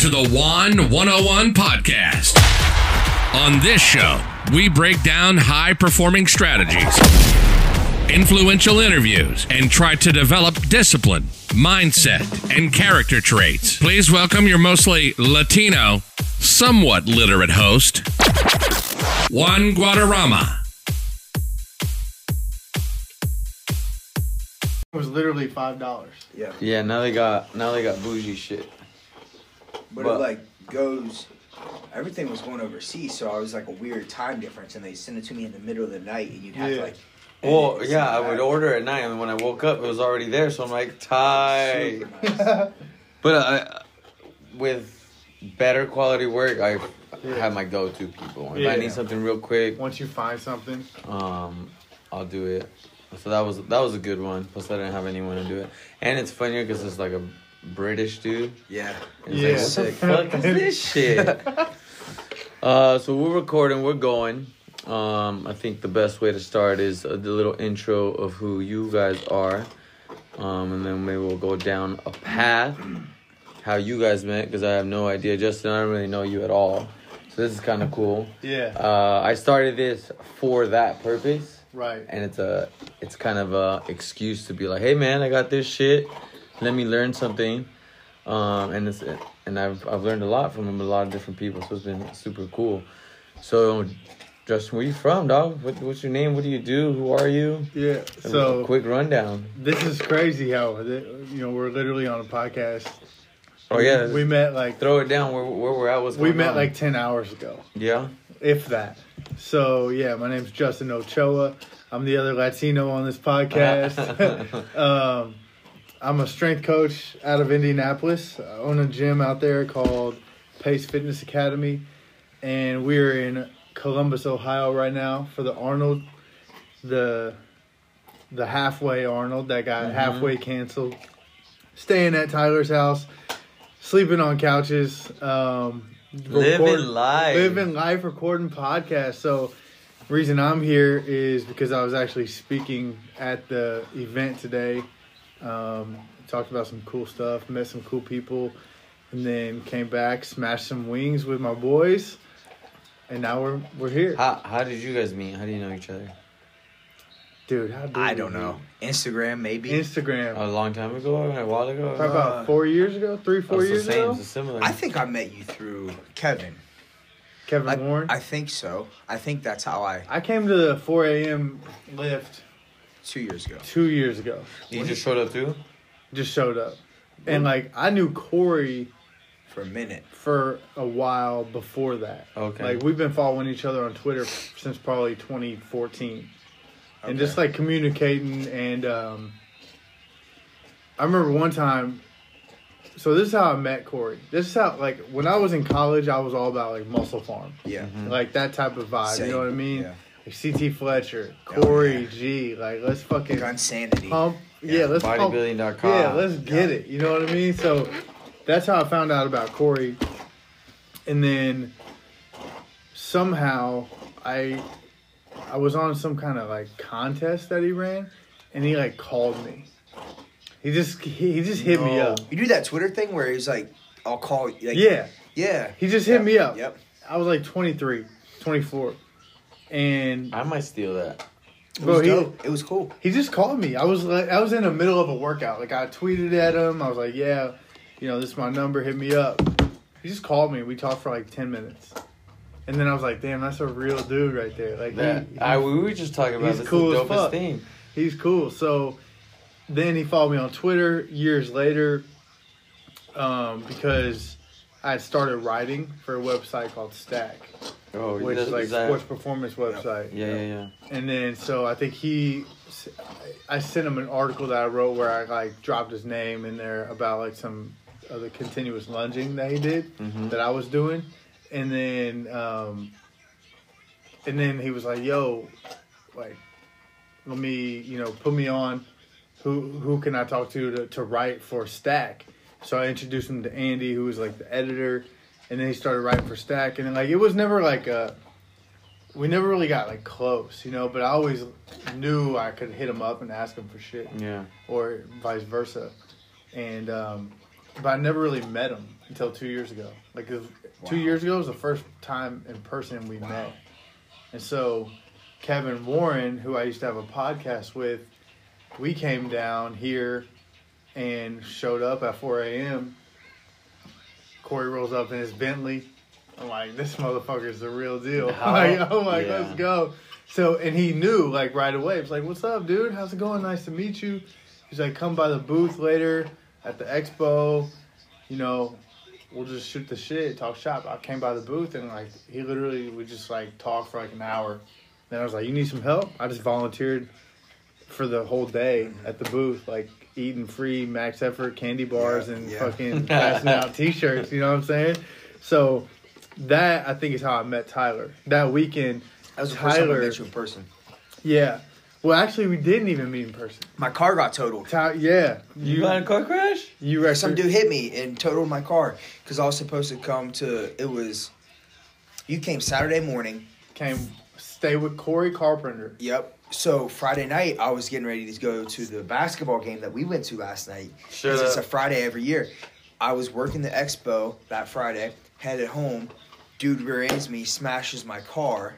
to the Juan 101 podcast. On this show, we break down high performing strategies, influential interviews, and try to develop discipline, mindset, and character traits. Please welcome your mostly Latino, somewhat literate host, Juan Guadarrama. It was literally five dollars. Yeah, Yeah, now they got now they got bougie shit. But, But- it like goes. Everything was going overseas, so I was like a weird time difference, and they sent it to me in the middle of the night, and you'd have Yeah. to like. Well, yeah, I would order at night, and when I woke up, it was already there. So I'm like, tight. Super nice. But uh, with better quality work, I Yeah. have my go-to people. If Yeah. I need something real quick, Once you find something, um, I'll do it. So that was that was a good one. Plus, I didn't have anyone to do it, and it's funnier because it's like a British dude. yeah, And Yeah. Like, what the fuck is this shit? uh, so we're recording. We're going. Um, I think the best way to start is a little intro of who you guys are, um, and then maybe we'll go down a path how you guys met because I have no idea. Justin, I don't really know you at all, so this is kind of cool. yeah, Uh, I started this for that purpose right. and it's a it's kind of a excuse to be like, hey man, I got this shit. Let me learn something. Um, and it's and I've I've learned a lot from a lot of different people, so it's been super cool. So, Justin, where you from, dog? What, what's your name? What do you do? Who are you? Yeah. a So quick rundown. this is crazy how you know we're literally on a podcast. Oh yeah, we met like throw it down where where we're at. What's we met on? like ten hours ago, yeah. if that. So yeah, my name's Justin Ochoa. I'm the other Latino on this podcast. um, I'm a strength coach out of Indianapolis. I own a gym out there called Pace Fitness Academy, and we're in Columbus, Ohio, right now for the Arnold, the the halfway Arnold that got halfway canceled. Staying at Tyler's house, sleeping on couches, um, Living life. living life, recording podcasts. So, reason I'm here is because I was actually speaking at the event today. Um, talked about some cool stuff, met some cool people, and then came back, smashed some wings with my boys, and now we're we're here, How how did you guys meet? How do you know each other? dude. How did I don't meet? know. Instagram maybe. Instagram. A long time ago, a while ago. Probably about uh, four years ago, three, Oh, four it's years the same. ago. It's similar. I think I met you through Kevin. Kevin I, Warren. I I, think so. I think that's how I. I came to the 4 a.m. lift two years ago. two years ago. you just showed up too. Just showed up, and like I knew Corey For a minute. for a while before that. Okay. Like we've been following each other on Twitter since probably 2014, and just Okay. like communicating. And um, I remember one time. So this is how I met Corey. This is how like when I was in college, I was all about like MusclePharm, Yeah. like that type of vibe. You know what I mean? Yeah. Like CT Fletcher, Oh, Corey yeah. G. Like let's fucking Gun sanity. pump. Yeah, Yeah, let's pump. Bodybuilding.com. Yeah, let's get Yeah. it. You know what I mean? So that's how I found out about Corey. And then somehow I I was on some kind of like contest that he ran and he like called me. He just he, he just hit me oh. up. You do that Twitter thing where he's like, I'll call you. Like, Yeah. Yeah. He just hit Yep, me up. Yep. I was like 23, 24. And I might steal that. It Bro, was he- dope. It was cool. He just called me. I was like, I was in the middle of a workout. Like I tweeted at him. I was like, yeah, you know, this is my number. Hit me up. He just called me. We talked for like ten minutes, and then I was like, damn, that's a real dude right there. Like That he, I we were just talking about he's this cool as the dopest thing. he's cool. So then he followed me on Twitter years later, um, because I had started writing for a website called Stack, Oh, which is is like that- sports performance website. Yeah, yeah, yeah. And then so I think he, I sent him an article that I wrote where I like dropped his name in there about like some of the continuous lunging that he did Mhm. that I was doing, and then um, and then he was like, "Yo, like, let me you know put me on. Who who can I talk to to, to write for Stack?" So I introduced him to Andy, who was like the editor, and then he started writing for Stack, and then, like it was never like a we never really got like close, you know. But I always knew I could hit him up and ask him for shit, Yeah. or vice versa. And um, but I never really met him until two years ago. Like was, two years ago was the first time in person we met, and so Kevin Warren, who I used to have a podcast with, we came down here and showed up at 4 a.m. Corey rolls up in his Bentley. I'm like, this motherfucker's the real deal. I'm like, oh my, Yeah. let's go. So, and he knew like right away. It's like, what's up, dude? How's it going? Nice to meet you. He's like, come by the booth later at the expo. You know, we'll just shoot the shit, talk shop. I came by the booth and like he literally would just like talk for like an hour. Then I was like, you need some help? I just volunteered for the whole day at the booth, like eating free max effort candy bars Yeah, and yeah. fucking passing out t-shirts. You know what I'm saying? So that I think is how I met Tyler. That weekend, That was the first time I met you in person. yeah. Well, actually, we didn't even meet in person. My car got totaled. Ty, yeah, You, you got a car crash? you wrecked Some dude hit me and totaled my car because I was supposed to come to. It was. You came Saturday morning. came stay with Corey Carpenter. Yep. So Friday night, I was getting ready to go to the basketball game that we went to last night. 'Cause it's a. Friday every year. I was working the expo that Friday, headed home. Dude rear ends me, smashes my car,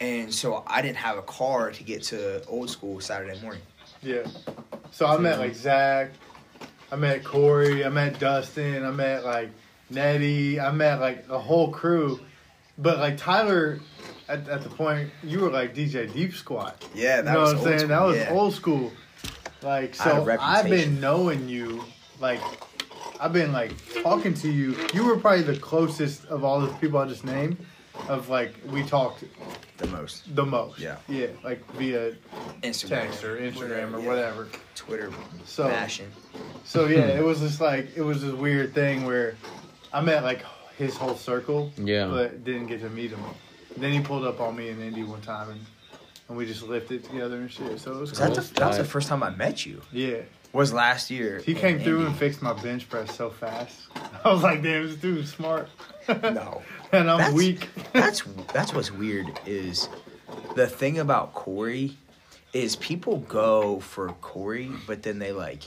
and so I didn't have a car to get to old school Saturday morning. Yeah. So I met like Zach, I met Corey, I met Dustin, I met like Nettie, I met like the whole crew. But like Tyler, at, at the point you were like DJ Deep Squad. Yeah, You know was what I'm old saying? That was yeah. old school. Like I had a so, I've been knowing you. Like I've been like talking to you. You were probably the closest of all the people I just named. Of like we talked The most. the most. Yeah. Yeah. Like via Instagram, text or Instagram or yeah. whatever. Twitter, So- mashing. So yeah, hmm. it was just like it was this weird thing where I met like his whole circle, Yeah. but didn't get to meet him. Then he pulled up on me in Indy one time, and, and we just lifted together and shit. So it was cool. that, the, that was the first time I met you. yeah. Was last year. He in came through Indy. and fixed my bench press so fast. I was like, damn, this dude's smart. No. and I'm That's- weak. that's that's what's weird is the thing about Corey is people go for Corey, but then they like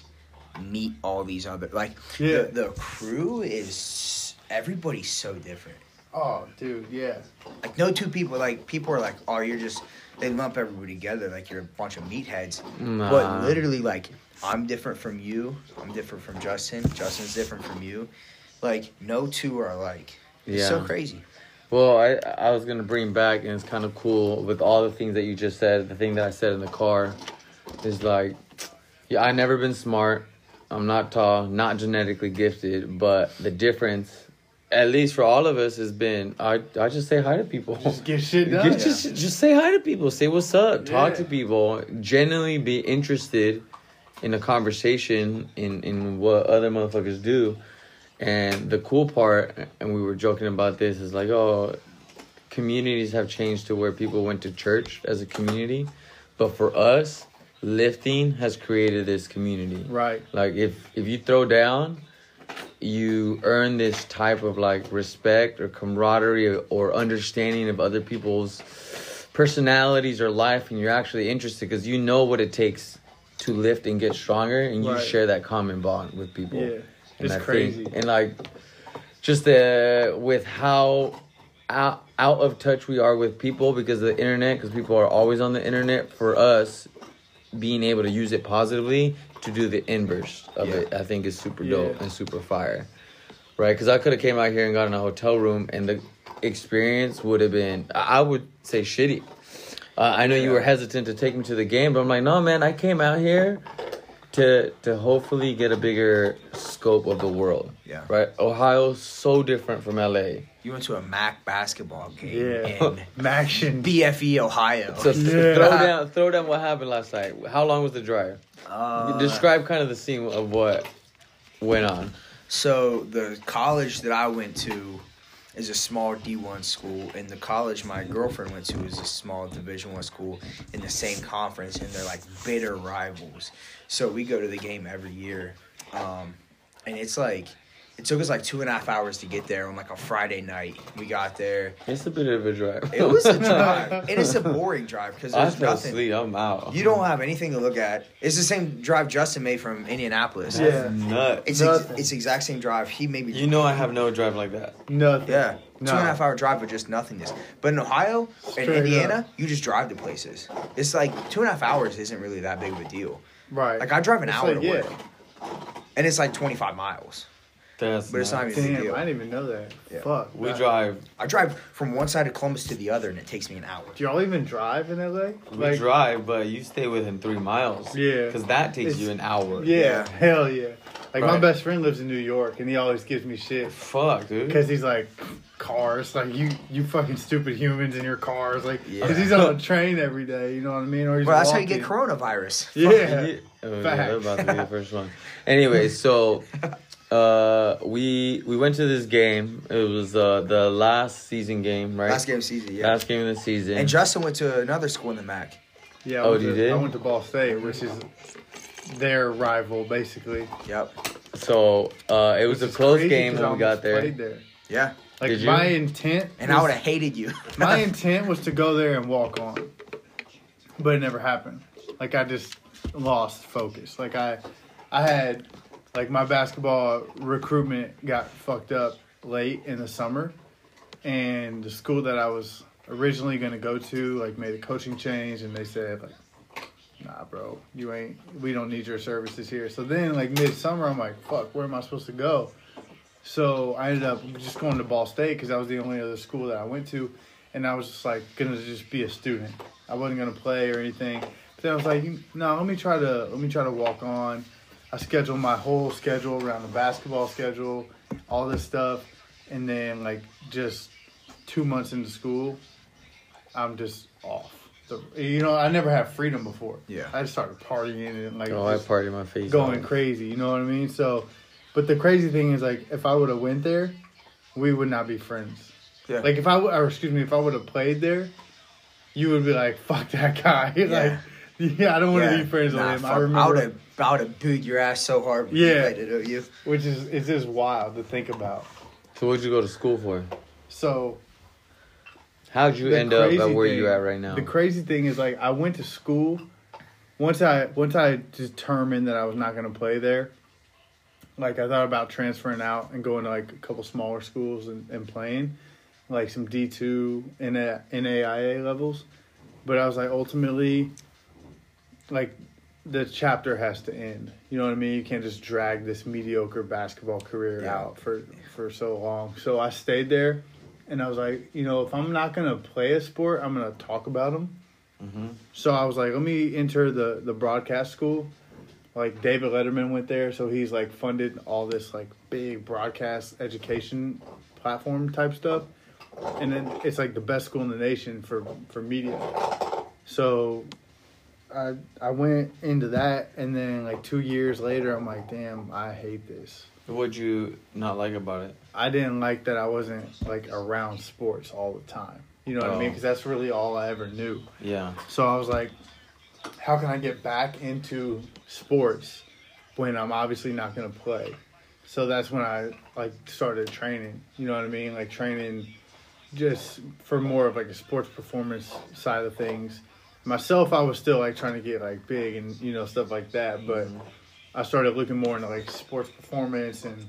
meet all these other like Yeah. the, the crew is everybody's so different. Oh, dude, yeah. Like no two people like people are like oh you're just they lump everybody together like you're a bunch of meatheads. Nah. But literally like I'm different from you. I'm different from Justin. Justin's different from you. Like no two are like it's so crazy. Well, I I was gonna bring back, and it's kind of cool with all the things that you just said. The thing that I said in the car is like, yeah, I never been smart. I'm not tall, not genetically gifted, but the difference, at least for all of us, has been I I just say hi to people. Just get shit done. Get- just, just say hi to people. Say what's up. Talk Yeah. to people. Genuinely be interested in a conversation in, in what other motherfuckers do. And the cool part, and we were joking about this, is like, oh, communities have changed to where people went to church as a community. But for us, lifting has created this community. Right. Like if if you throw down, you earn this type of like respect or camaraderie or, or understanding of other people's personalities or life, and you're actually interested because you know what it takes to lift and get stronger, and you Right. share that common bond with people. Yeah. And It's I think- crazy. and like, just uh, with how out, out of touch we are with people because of the internet, because people are always on the internet. For us, being able to use it positively to do the inverse of Yeah. it, I think is super Yeah. dope and super fire. Right? Because I could have came out here and got in a hotel room, and the experience would have been, I I would say, shitty. Uh, I know you were hesitant to take me to the game, but I'm like, no, man, I came out here to to hopefully get a bigger scope of the world. Yeah. Right. Ohio's so different from LA. You went to a MAC basketball game Yeah. in MACtion. BFE, Ohio. So Yeah. throw down, throw down what happened last night. How long was the drive? Uh, Describe kind of the scene of what went on. So the college that I went to is a small D1 school, and the college my girlfriend went to is a small Division One school in the same conference, and they're like bitter rivals. So we go to the game every year, um, and it's like it took us like two and a half hours to get there on like a Friday night. We got there. It's a bit of a drive. It was a drive. And it is a boring drive because I there's fell nothing. asleep. I'm out. You don't have anything to look at. It's the same drive Justin made from Indianapolis. That's Yeah. nuts. It's ex- Nothing. it's exact same drive. He made me. You know I have no drive like that. Nothing. Yeah, No. two and a half hour drive with just nothingness. But in Ohio and Straight Indiana, up. you just drive to places. It's like two and a half hours isn't really that big of a deal. Right. Like I drive an It's hour like, to yeah. work, and it's like twenty five miles. That's But it's not nuts. even- Big Damn, deal. I didn't even know that. Yeah. Fuck. We That- drive. I drive from one side of Columbus to the other, and it takes me an hour. Do y'all even drive in LA? We drive, but you stay within three miles. Yeah. Because that takes you an hour. Yeah, Yeah. hell yeah. Like my best friend lives in New York, and he always gives me shit Fuck, dude. because he's like, cars, like you, you fucking stupid humans in your cars, like, Yeah. because he's on a train every day. You know what I mean? Or he's Well, that's how you get coronavirus. Yeah. Oh, yeah, Fact. they're about to be the first one. Anyway, so uh, we we went to this game. It was uh, the last season game, right? Last game of the season, yeah. Last game of the season. And Justin went to another school in the MAC. Yeah. I Oh, you to, did? I went to Ball State, which is their rival, basically. Yep. so uh, it was Which a is close crazy game 'cause I when we got almost there. played there. Yeah. Like Did you? my intent, And was- I would have hated you. my intent was to go there and walk on, but it never happened. Like I just lost focus. Like I, I had, like my basketball recruitment got fucked up late in the summer, and the school that I was originally gonna go to like made a coaching change, and they said like. Nah, bro, you ain't. We don't need your services here. So then, like midsummer, I'm like, "Fuck, where am I supposed to go?" So I ended up just going to Ball State because that was the only other school that I went to, and I was just like gonna just be a student. I wasn't gonna play or anything. But then I was like, no, let me try to let me try to walk on. I scheduled my whole schedule around the basketball schedule, all this stuff, and then like just two months into school, I'm just off. So, you know, I never had freedom before. Yeah. I just started partying and like Oh, I just- party my face going off. crazy. You know what I mean? So, but the crazy thing is like if I would have went there, we would not be friends. Yeah. Like if I would, or excuse me, if I would have played there, you would be like, "Fuck that guy." like, yeah, I don't want to be friends Nah, with him. fuck, I I would remember, have I would have booed your ass so hard when Yeah. you played it oh, you. which is it's just wild to think about. So what'd you go to school for? So How'd you the end up at where thing- you at right now? The crazy thing is like I went to school. Once I once I determined that I was not going to play there, like I thought about transferring out and going to like a couple smaller schools and, and playing, like some D two and NAIA levels. But I was like ultimately, like the chapter has to end. You know what I mean? You can't just drag this mediocre basketball career Yeah. out for for so long. So I stayed there, and I was like, you know, if I'm not gonna play a sport, I'm gonna talk about them. Mhm. So I was like, let me enter the the broadcast school. Like David Letterman went there, so he's like funded all this like big broadcast education platform type stuff, and then it's like the best school in the nation for for media. So I I went into that, and then like two years later, I'm like, damn, I hate this. What'd you not like about it? I didn't like that I wasn't like around sports all the time. You know what I mean? Oh. Because that's really all I ever knew. Yeah. So I was like, how can I get back into sports when I'm obviously not going to play? So that's when I like started training. You know what I mean? Like training just for more of like a sports performance side of things. Myself, I was still like trying to get like big and you know stuff like that, but mm-hmm. I started looking more into like sports performance and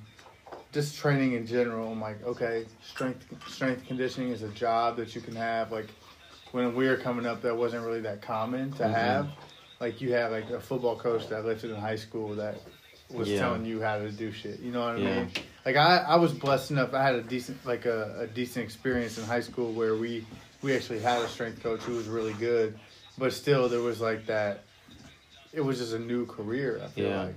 just training in general. I'm like, okay, strength strength conditioning is a job that you can have. Like when we were coming up, that wasn't really that common to Mhm. have. Like you had like a football coach that lifted in high school that was Yeah. telling you how to do shit. You know what I Yeah. mean? Like I, I was blessed enough. I had a decent like a, a decent experience in high school where we we actually had a strength coach who was really good, but still there was like that. It was just a new career. I feel Yeah. like.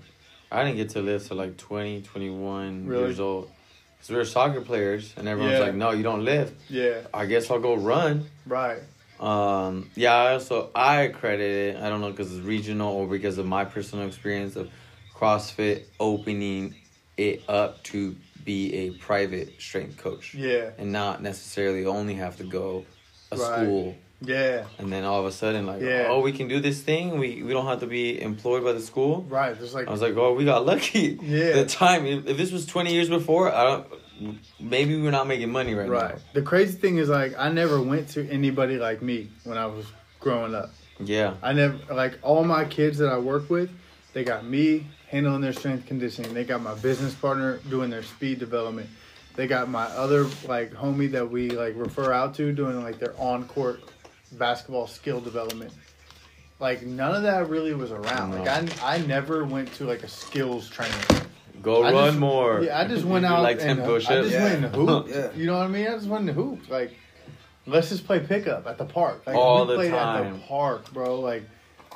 I didn't get to live till like 20, 21 Really? years old. Because we were soccer players, and everyone's Yeah. like, no, you don't lift. Yeah. I guess I'll go run. Right. Um, yeah, I also I credit it. I don't know because it's regional or because of my personal experience of CrossFit opening it up to be a private strength coach Yeah. and not necessarily only have to go a Right. school Yeah. And then all of a sudden, like, Yeah. oh, we can do this thing. We we don't have to be employed by the school. Right. There's like I was like, oh, we got lucky. Yeah. The time, if, if this was 20 years before, I don't, maybe we're not making money right, now. right. The crazy thing is like I never went to anybody like me when I was growing up. Yeah. I never like all my kids that I work with, they got me handling their strength conditioning. They got my business partner doing their speed development. They got my other like homie that we like refer out to doing like their on court basketball skill development. Like none of that really was around. Like I I never went to like a skills training. Go I run just- more. Yeah, I just went out like and uh, 10 I just Yeah. went and hoop. Yeah. You know what I mean? I just went and hoop. Like, let's just play pickup at the park. Like, All we the played at time. the park, bro. Like,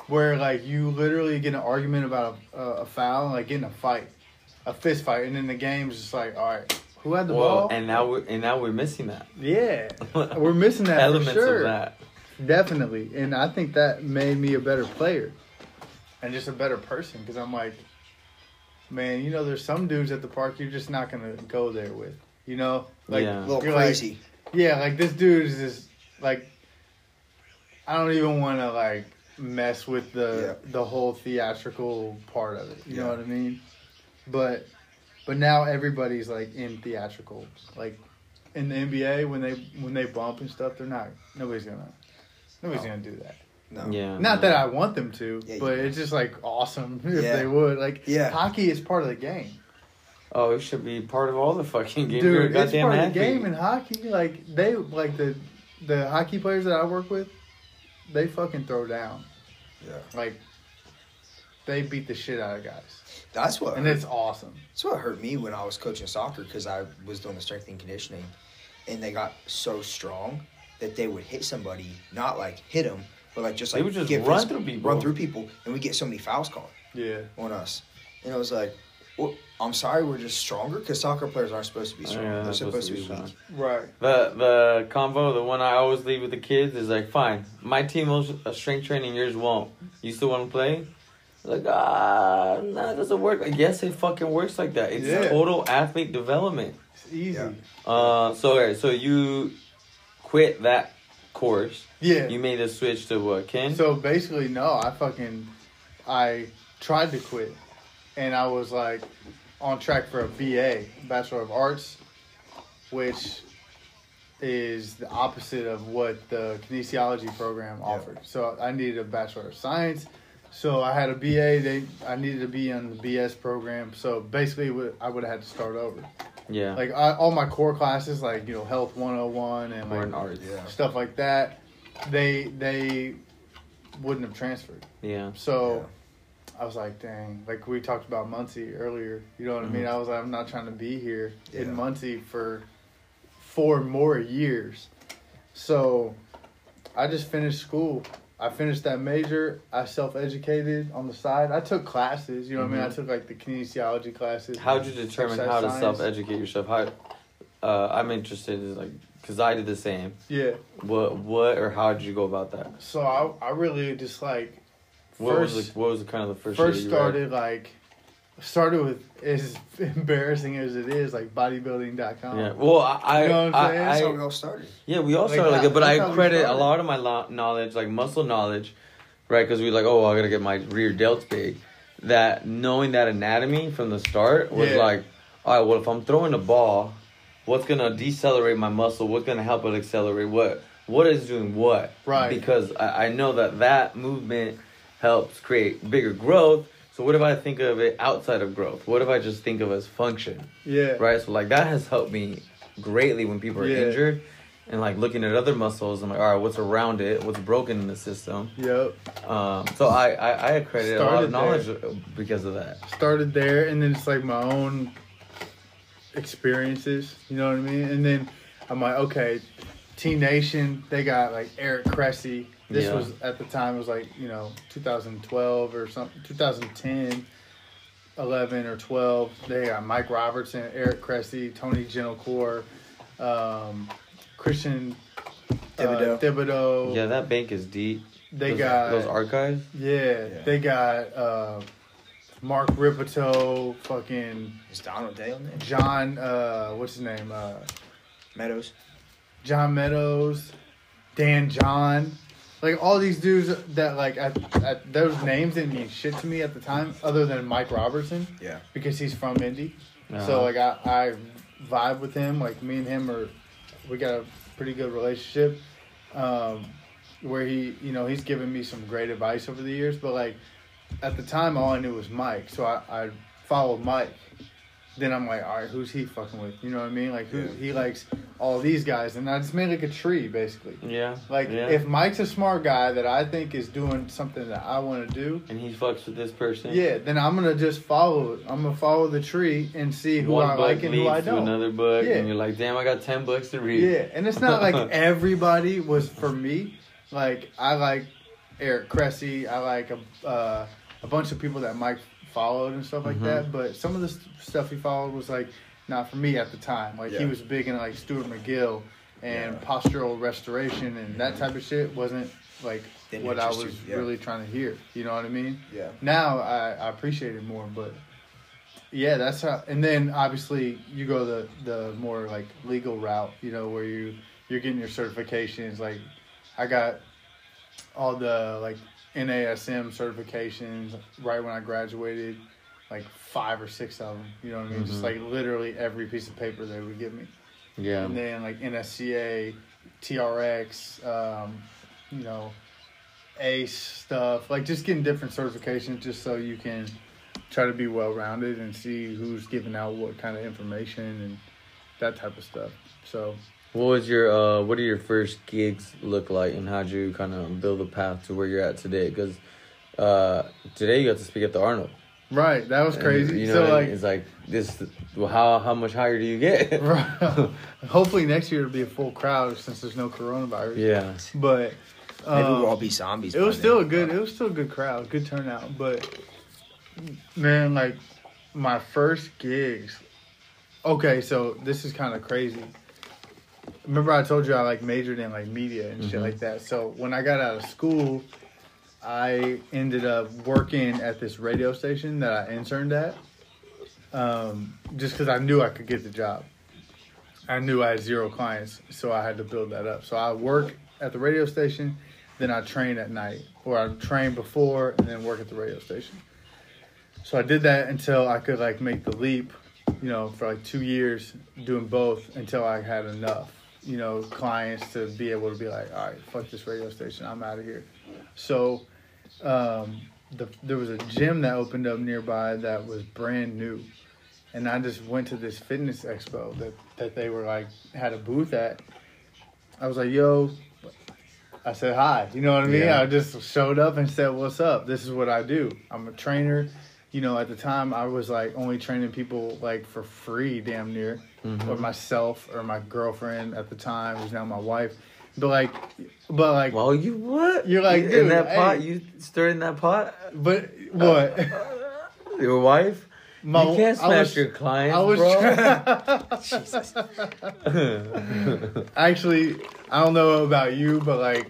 where like you literally get an argument about a, a, a foul, and, like getting a fight, a fist fight, and then the game's just like, all right, who had the Well, ball? and now we're and now we're missing that. yeah, we're missing that Elements for sure. of that. Definitely, and I think that made me a better player, and just a better person. Because I'm like, man, you know, there's some dudes at the park you're just not gonna go there with. You know, like Yeah. A little You're like- crazy. yeah, like this dude is just like, I don't even want to like mess with the the whole theatrical part of it. You know what I mean? But but now everybody's like in theatrical. Like in the NBA when they when they bump and stuff, they're not. Nobody's gonna. Nobody's Oh. gonna do that. no. Yeah. Not that I want them to, Yeah, but you- it's just like awesome if Yeah. they would. Like Yeah. hockey is part of the game. Oh, it should be part of all the fucking games. Dude, You're it's goddamn part of the game in hockey. Like they like the the hockey players that I work with, they fucking throw down. Yeah. Like they beat the shit out of guys, That's what and hurt, it's awesome. that's what hurt me when I was coaching soccer because I was doing the strength and conditioning, and they got so strong that they would hit somebody, not like hit them, but like just They like would just get run physical- through people. run through people, and we get so many fouls called Yeah, on us, and I was like. Well, I'm sorry, we're just stronger because soccer players aren't supposed to be strong. yeah, They're supposed to be strong. weak. right. The the convo, the one I always leave with the kids is like, fine, my team will uh, strength training, yours won't. You still want to play? Like, ah, nah, it doesn't work. Like, yes, it fucking works like that. It's Yeah. total athlete development. It's easy. Yeah. Uh, so okay, so you quit that course. Yeah. You made the switch to what, Ken? So basically, no, I fucking I tried to quit, and I was like on track for a BA, Bachelor of Arts, which is the opposite of what the kinesiology program offered. So I needed a Bachelor of Science. So I had a BA. They I needed to be on the BS program. So basically, I would have had to start over. Yeah. Like I, all my core classes, like you know, Health 101 and Or like arts. Yeah. stuff like that, they they wouldn't have transferred. Yeah. So I was like, dang, like we talked about Muncie earlier. You know what I mean? Mhm. I was like, I'm not trying to be here Yeah. in Muncie for four more years. So I just finished school. I finished that major. I self educated on the side. I took classes. You know what I mean? I Mhm. took like the kinesiology classes. How'd you determine how to science. self educate yourself? How? Uh, I'm interested in like, cause I did the same. Yeah. What, what, or how did you go about that? So I, I really just like What was the, what was the kind of the first? first read? started like started with as embarrassing as it is like bodybuilding.com. Yeah. Well, I, You know what I'm I, saying? I, That's how we all started. yeah, we all Like started like that. it, but I credit a lot of my lo- knowledge, like muscle knowledge, right? Because we like, oh, I gotta get my rear delts big. That knowing that anatomy from the start was Yeah. like, all right, well, if I'm throwing a ball, what's gonna decelerate my muscle? What's gonna help it accelerate? What? What is doing what? Right. Because I, I know that that movement helps create bigger growth. So what if I think of it outside of growth? What if I just think of it as function? Yeah. right? So like that has helped me greatly when people are Yeah. injured, and like looking at other muscles. I'm like, all right, what's around it? What's broken in the system? Yep. Um, so I I, I accredit a lot of Started knowledge because of that. Started there and then it's like my own experiences, you know what I mean? And then I'm like, okay, T Nation, they got like Eric Cressey. This Yeah. was at the time it was like, you know, 2012 or something 2010. 11 or 12. They got Mike Robertson, Eric Cressey, Tony Gentilcore, um, Christian Thibaudeau. Uh, Thibaudeau. Yeah, that bank is deep. They those, got those archives. Yeah, Yeah. they got uh, Mark Rippetoe, fucking Is Donald Day on there? John. Uh, what's his name? Uh, Meadows. John Meadows. Dan John, like all these dudes that like at, at those names didn't mean shit to me at the time, other than Mike Robertson Yeah. because he's from Indy. Uh-huh. So like I, I vibe with him. Like me and him are, we got a pretty good relationship. Um, where he, you know, he's given me some great advice over the years. But like at the time, all I knew was Mike. So I, I followed Mike. Then I'm like, all right, who's he fucking with? You know what I mean? Like who Yeah. he likes all these guys, and I just made like a tree basically. Yeah. Like yeah. if Mike's a smart guy that I think is doing something that I want to do, and he fucks with this person. yeah, then I'm gonna just follow it. I'm gonna follow the tree and see who One I like and who I don't. another book, Yeah. and you're like, damn, I got ten books to read. Yeah, and it's not like everybody was for me. Like I like Eric Cressey. I like a uh, a bunch of people that Mike followed and stuff like Mhm. that. But some of the st- stuff he followed was like not for me at the time. Like he was big in like Stuart McGill and Yeah. postural restoration and that type of shit wasn't like Didn't what I was yeah. really trying to hear. You know what I mean? Yeah. now I, I appreciate it more but yeah that's how and then obviously you go the the more like legal route you know where you you're getting your certifications like i got all the like nasm certifications right when i graduated like five or six of them you know what i mean just Mhm. like literally every piece of paper they would give me Yeah. and then like NSCA, TRX, um, you know, ACE stuff, like just getting different certifications just so you can try to be well rounded and see who's giving out what kind of information and that type of stuff. So What was your uh? What do your first gigs look like, and how'd you kind of build a path to where you're at today? Because uh, today you got to speak at the Arnold. right, that was And, crazy. you know, so like, it's like this. Well, how how much higher do you get? right. hopefully next year it'll be a full crowd since there's no coronavirus. yeah. but Maybe um, we'll all be zombies. It was then. still a good. It was still a good crowd, good turnout. But man, like my first gigs. Okay, so this is kind of crazy. Remember, I told you I like majored in like media and shit Mhm. like that. So when I got out of school, I ended up working at this radio station that I interned at. Um, just because I knew I could get the job. I knew I had zero clients, so I had to build that up. So I work at the radio station, then I train at night, or I train before and then work at the radio station. So I did that until I could like make the leap, you know, for like two years doing both until I had enough, you know, clients to be able to be like, all right, fuck this radio station, I'm out of here. So um, the, there was a gym that opened up nearby that was brand new. And I just went to this fitness expo that, that they were like, had a booth at. I was like, yo, I said hi. You know what I mean? Yeah. I just showed up and said, "What's up? This is what I do. I'm a trainer." You know, at the time I was like only training people like for free, damn near, Mhm. or myself or my girlfriend at the time, who's now my wife. But like, but like, Well, you what? You're like, in that pot. hey. You stirred in that pot. but what? Your wife. My- you can't I smash was- your clients, I was bro. Actually, I don't know about you, but like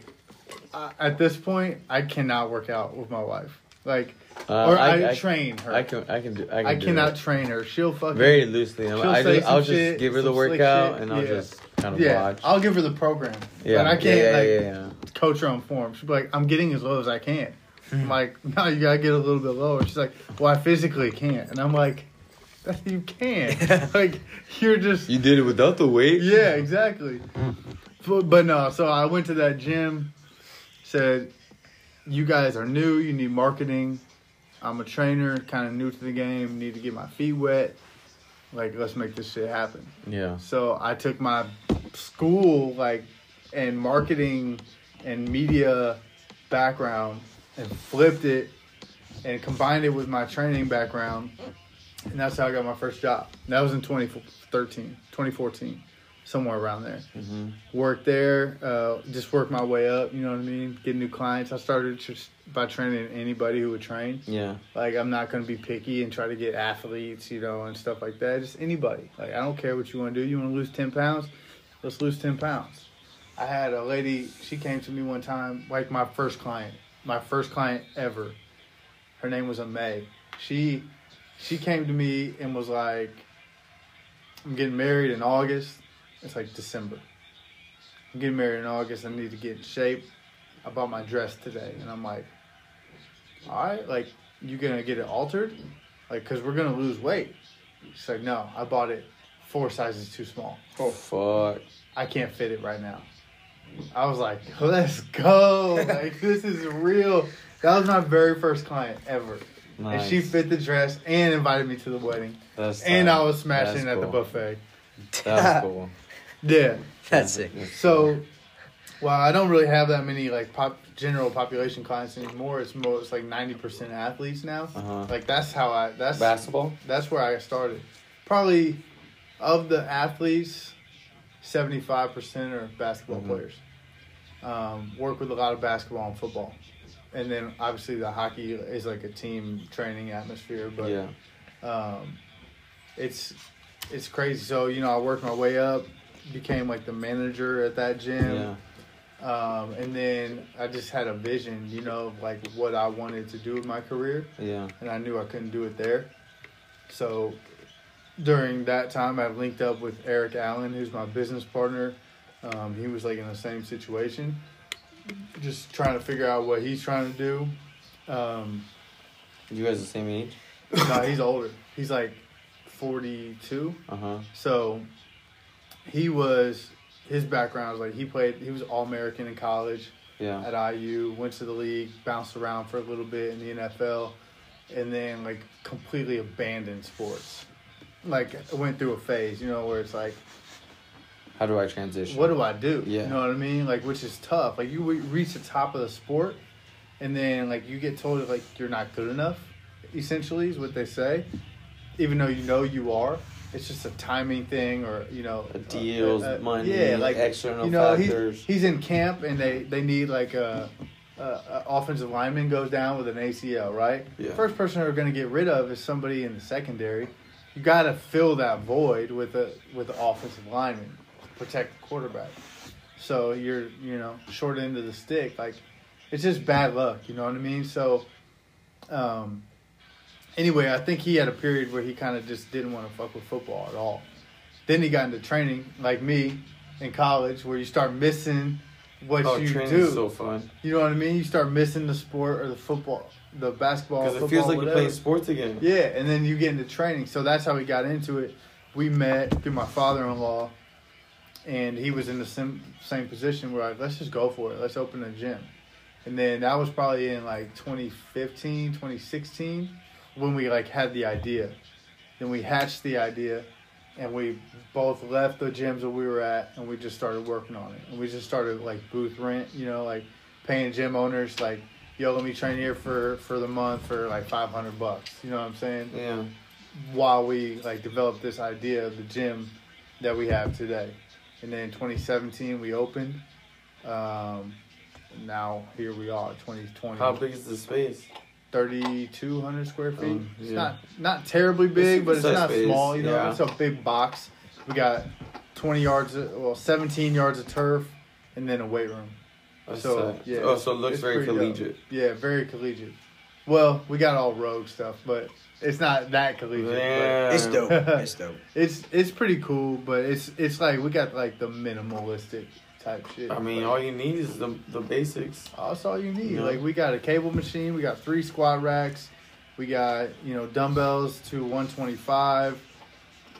I, at this point, I cannot work out with my wife. Like, Uh, or I, I- I- train her. I can. I can do. I, can I do cannot that. train her. She'll fucking Very loosely. I'm- She'll I say just, I'll just shit, give her the workout and I'll yeah. just kind of yeah. watch. I'll give her the program. yeah, but I can't yeah, like yeah, coach her on form. She'll be like, "I'm getting as low as I can." Hmm. I'm like, "No, you gotta get a little bit lower." She's like, "Well, I physically can't," and I'm like, "You can't. like, you're just You did it without the weight. yeah, exactly. But, but no, so I went to that gym, said, "You guys are new. You need marketing. I'm a trainer, kind of new to the game. Need to get my feet wet. Like, let's make this shit happen." Yeah. So I took my school like and marketing and media background and flipped it and combined it with my training background. And that's how I got my first job. That was in 2013, 2014, somewhere around there. hmm Worked there, uh, just worked my way up, you know what I mean? Get new clients. I started just by training anybody who would train. Yeah. Like I'm not gonna be picky and try to get athletes, you know, and stuff like that. Just anybody. Like I don't care what you want to do. You want to lose ten pounds? Let's lose ten pounds. I had a lady. She came to me one time, like my first client, my first client ever. Her name was May. She she came to me and was like, "I'm getting married in August. It's like December. I'm getting married in August. I need to get in shape. I bought my dress today, and I'm like, all right, like you gonna get it altered, like because we're gonna lose weight. She's like, no, I bought it four sizes too small. Oh fuck. I can't fit it right now. I was like, let's go. like, this is real. That was my very first client ever. Nice. And she fit the dress and invited me to the wedding. That's And tight. I was smashing That's at the cool. buffet. That's cool. Yeah. That's sick. So, well, I don't really have that many like pop general population clients anymore. It's more it's like ninety percent athletes now. Uh-huh. Like that's how I that's Basketball. that's where I started. Probably of the athletes, seventy five percent are basketball Mhm. players. Um, work with a lot of basketball and football, and then obviously the hockey is like a team training atmosphere. But yeah. um, it's it's crazy. So you know, I worked my way up, became like the manager at that gym. Yeah. Um, and then I just had a vision, you know, of like what I wanted to do with my career Yeah. and I knew I couldn't do it there. So during that time, I linked up with Eric Allen, who's my business partner. Um, he was like in the same situation, just trying to figure out what he's trying to do. Um, You guys the same age? no, he's older. He's like 42. Uh huh. So he was, his background was like he played, he was All American in college Yeah. at IU, went to the league, bounced around for a little bit in the NFL, and then like completely abandoned sports. Like I went through a phase, you know, where it's like, How do I transition? what do I do? Yeah. You know what I mean? Like, which is tough. Like you reach the top of the sport, and then like you get told like you're not good enough. Essentially, is what they say. Even though you know you are, it's just a timing thing, or you know, Uh, deals, money, yeah, like external you know, he's- factors. He's, in camp, and they they need like a, a, a offensive lineman goes down with an ACL, right? Yeah. First person they're going to get rid of is somebody in the secondary. You got to fill that void with a with the offensive lineman to protect the quarterback. So you're you know short end of the stick. Like it's just bad luck. You know what I mean? So. Um, anyway, I think he had a period where he kind of just didn't want to fuck with football at all. Then he got into training, like me, in college, where you start missing what oh, you do. so fun. you know what I mean? You start missing the sport or the football, the basketball, Because it feels like you're playing sports again. Yeah, and then you get into training. So that's how we got into it. We met through my father-in-law, and he was in the same same position. We're like, let's just go for it. Let's open a gym. And then that was probably in like 2015, 2016, when we like had the idea. Then we hatched the idea, and we both left the gyms that we were at, and we just started working on it. And we just started like booth rent, you know, like paying gym owners like, yo, let me train here for for the month for like 500 bucks. You know what I'm saying? Yeah. while we like developed this idea of the gym that we have today. And then 2017 we opened. Um, now here we are, 2020. How big is the space? 3,200 square feet. Um, It's not not terribly big, but it's Size not space, small. You know, yeah. it's a big box. We got 20 yards, of, well, 17 yards of turf, and then a weight room. That's So, tight. yeah, Oh, so it looks very pretty dope. collegiate. Yeah, very collegiate. Well, we got all rogue stuff, but it's not that collegiate. but- Yeah. It's dope. It's dope. It's it's pretty cool, but it's it's like we got like the minimalistic type shit. I mean, Like, all you need is the the basics. that's all you need. Yeah. Like we got a cable machine, we got three squat racks, we got you know dumbbells to one twenty five.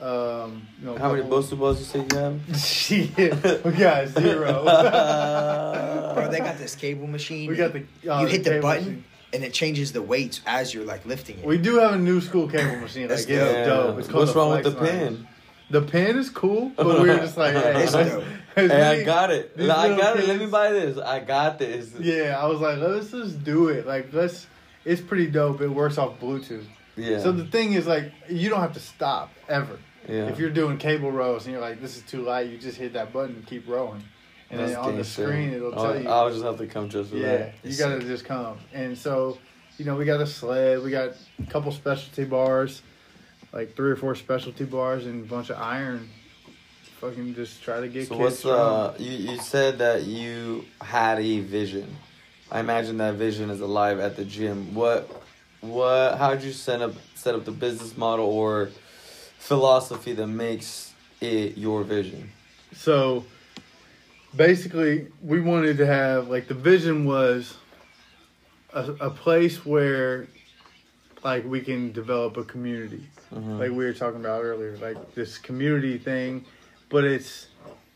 Um, you know, How many couple- Bosu balls you say you have? Shit, we got zero. Bro, they got this cable machine. we got the uh, you hit the cable button machine. and it changes the weights as you're like lifting it. We do have a new school cable machine. That's Like it's dope. dope. It's What's wrong with the Flex Line. pin? The pin is cool, but we were just like, hey, It's let's- dope. let's Hey, I got it. I got it. Let me buy this. I got this. Yeah, I was like, let's just do it. Like, let's. It's pretty dope. It works off Bluetooth. Yeah. So the thing is, like, you don't have to stop ever. yeah. If you're doing cable rows and you're like, this is too light, you just hit that button and keep rowing, and That's then on the screen it'll I'll, tell you. I'll just have to come just for yeah, that. you gotta just come. And so, you know, we got a sled, we got a couple specialty bars, like three or four specialty bars, and a bunch of iron. Fucking just try to get So kids what's uh? You you said that you had a vision. I imagine that vision is alive at the gym. What what? How did you set up set up the business model or philosophy that makes it your vision? So basically we wanted to have like the vision was a, a place where like we can develop a community Mhm. like we were talking about earlier like this community thing but it's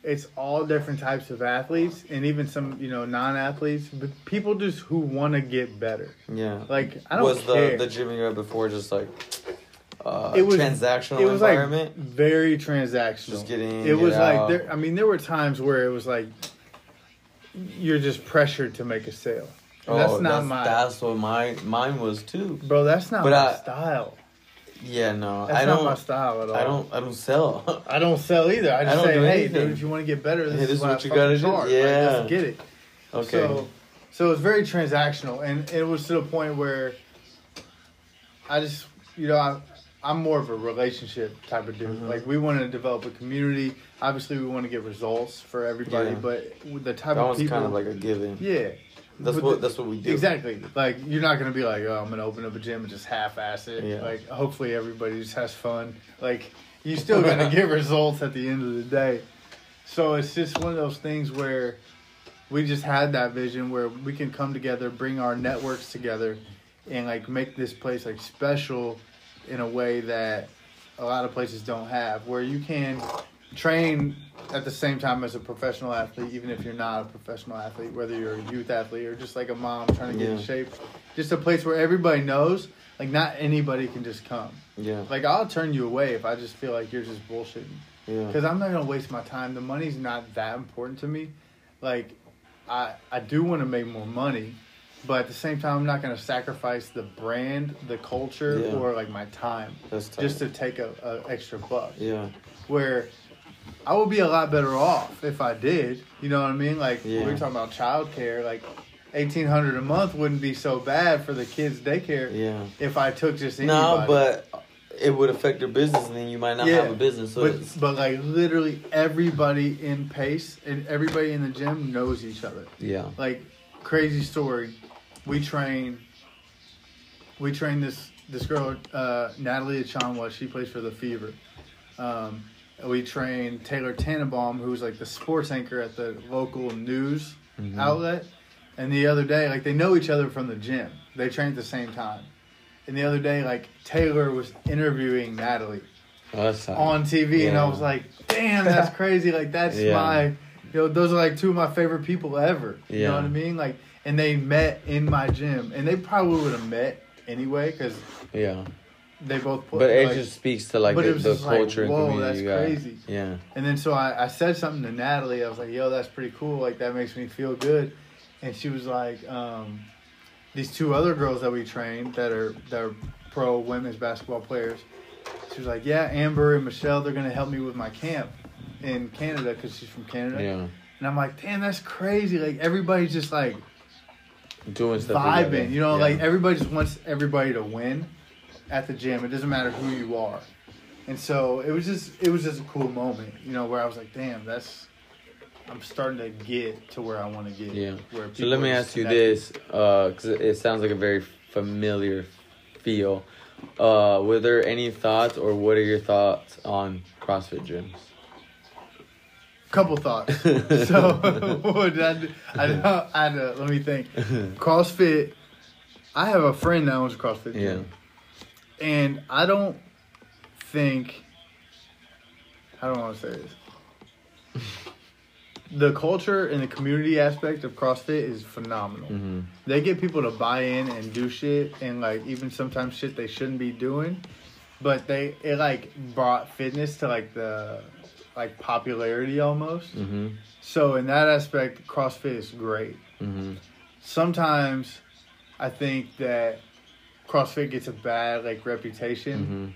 it's all different types of athletes and even some you know non-athletes but people just who want to get better yeah. like i don't was care the the gym you were at before just like uh, It was- transactional it was environment? like very transactional Just get in, it was get like there i mean there were times where it was like you're just pressured to make a sale And that's not Oh, that's, my That's what my mine was too. bro that's not But my I- style Yeah, no, that's I not don't. my style at all I don't. I don't sell. I don't sell either. I just don't say, do hey, anything. dude, if you want to get better, this, Hey, is, what, you gotta do. Yeah. Like, let's get it. okay. So, so it's very transactional, and it was to the point where I just, you know, I, I'm more of a relationship type of dude. Mhm. Like we want to develop a community. Obviously, we want to get results for everybody, Yeah. but the type that of was people, kind of like a given. yeah. That's what. that's what we do. Exactly. Like you're not gonna be like, oh, I'm gonna open up a gym and just half-ass it. Yeah. Like hopefully everybody just has fun. Like you're still gonna get results at the end of the day. So it's just one of those things where we just had that vision where we can come together, bring our networks together, and like make this place like special in a way that a lot of places don't have. Where you can train at the same time as a professional athlete, even if you're not a professional athlete, whether you're a youth athlete or just like a mom trying to get in shape. Just a place where everybody knows, like not anybody can just come. Yeah. Like I'll turn you away if I just feel like you're just bullshitting. Yeah. Because I'm not gonna waste my time. The money's not that important to me. Like, I I do want to make more money, but at the same time, I'm not gonna sacrifice the brand, the culture, Yeah. or like my time just to take a, a extra buck. yeah. Where I would be a lot better off if I did. You know what I mean? Like we Yeah. we're talking about childcare, like. Eighteen hundred a month wouldn't be so bad for the kids' daycare Yeah. if I took just anybody. No, but it would affect your business, and then you might not Yeah, have a business. So but, but like literally everybody in pace and everybody in the gym knows each other. yeah. Like crazy story. We train. We train this this girl uh, Natalie Achonwa. She plays for the Fever. Um, we trained Taylor Tannenbaum, who's like the sports anchor at the local news Mhm. outlet. And the other day, like they know each other from the gym. They train at the same time. And the other day, like Taylor was interviewing Natalie Oh, on TV, and I was like, "Damn, that's crazy! Like that's Yeah. my, you know, those are like two of my favorite people ever. You know what I mean? Like, and they met in my gym, and they probably would have met anyway because Yeah. They both put. But it like- just speaks to like the, the just like, culture and whoa, community that's crazy. Yeah. And then so I, I said something to Natalie. I was like, "Yo, that's pretty cool. Like that makes me feel good." And she was like, um, "These two other girls that we train that are that are pro women's basketball players." She was like, "Yeah, Amber and Michelle, they're gonna help me with my camp in Canada because she's from Canada." Yeah. And I'm like, "Damn, that's crazy! Like everybody's just like Doing stuff. vibing. together. You know, Yeah. like everybody just wants everybody to win at the gym. It doesn't matter who you are. And so it was just it was just a cool moment, you know, where I was like, damn, that's I'm starting to get to where I want to get. Yeah. Where So let me ask you this, because it sounds like a very familiar feel. Uh, were there any thoughts, or what are your thoughts on CrossFit gyms? Couple thoughts. so what did I do? I, don't- I let me think. CrossFit. I have a friend that owns a CrossFit Yeah. And I don't think. I don't want to say this? the culture and the community aspect of CrossFit is phenomenal. hmm They get people to buy in and do shit, and like even sometimes shit they shouldn't be doing. But they it like brought fitness to like the like popularity almost. hmm So in that aspect, CrossFit is great. hmm Sometimes I think that CrossFit gets a bad like reputation hmm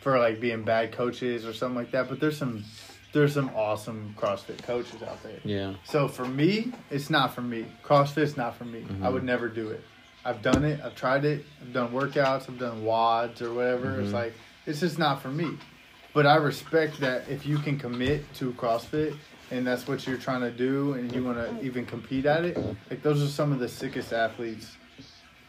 for like being bad coaches or something like that. But there's some there's some awesome CrossFit coaches out there. Yeah. So for me, it's not for me. CrossFit's not for me. I Mhm. would never do it. I've done it. I've tried it. I've done workouts. I've done WODs or whatever. It's Mhm. like it's just not for me. But I respect that if you can commit to CrossFit and that's what you're trying to do and you want to even compete at it. Like those are some of the sickest athletes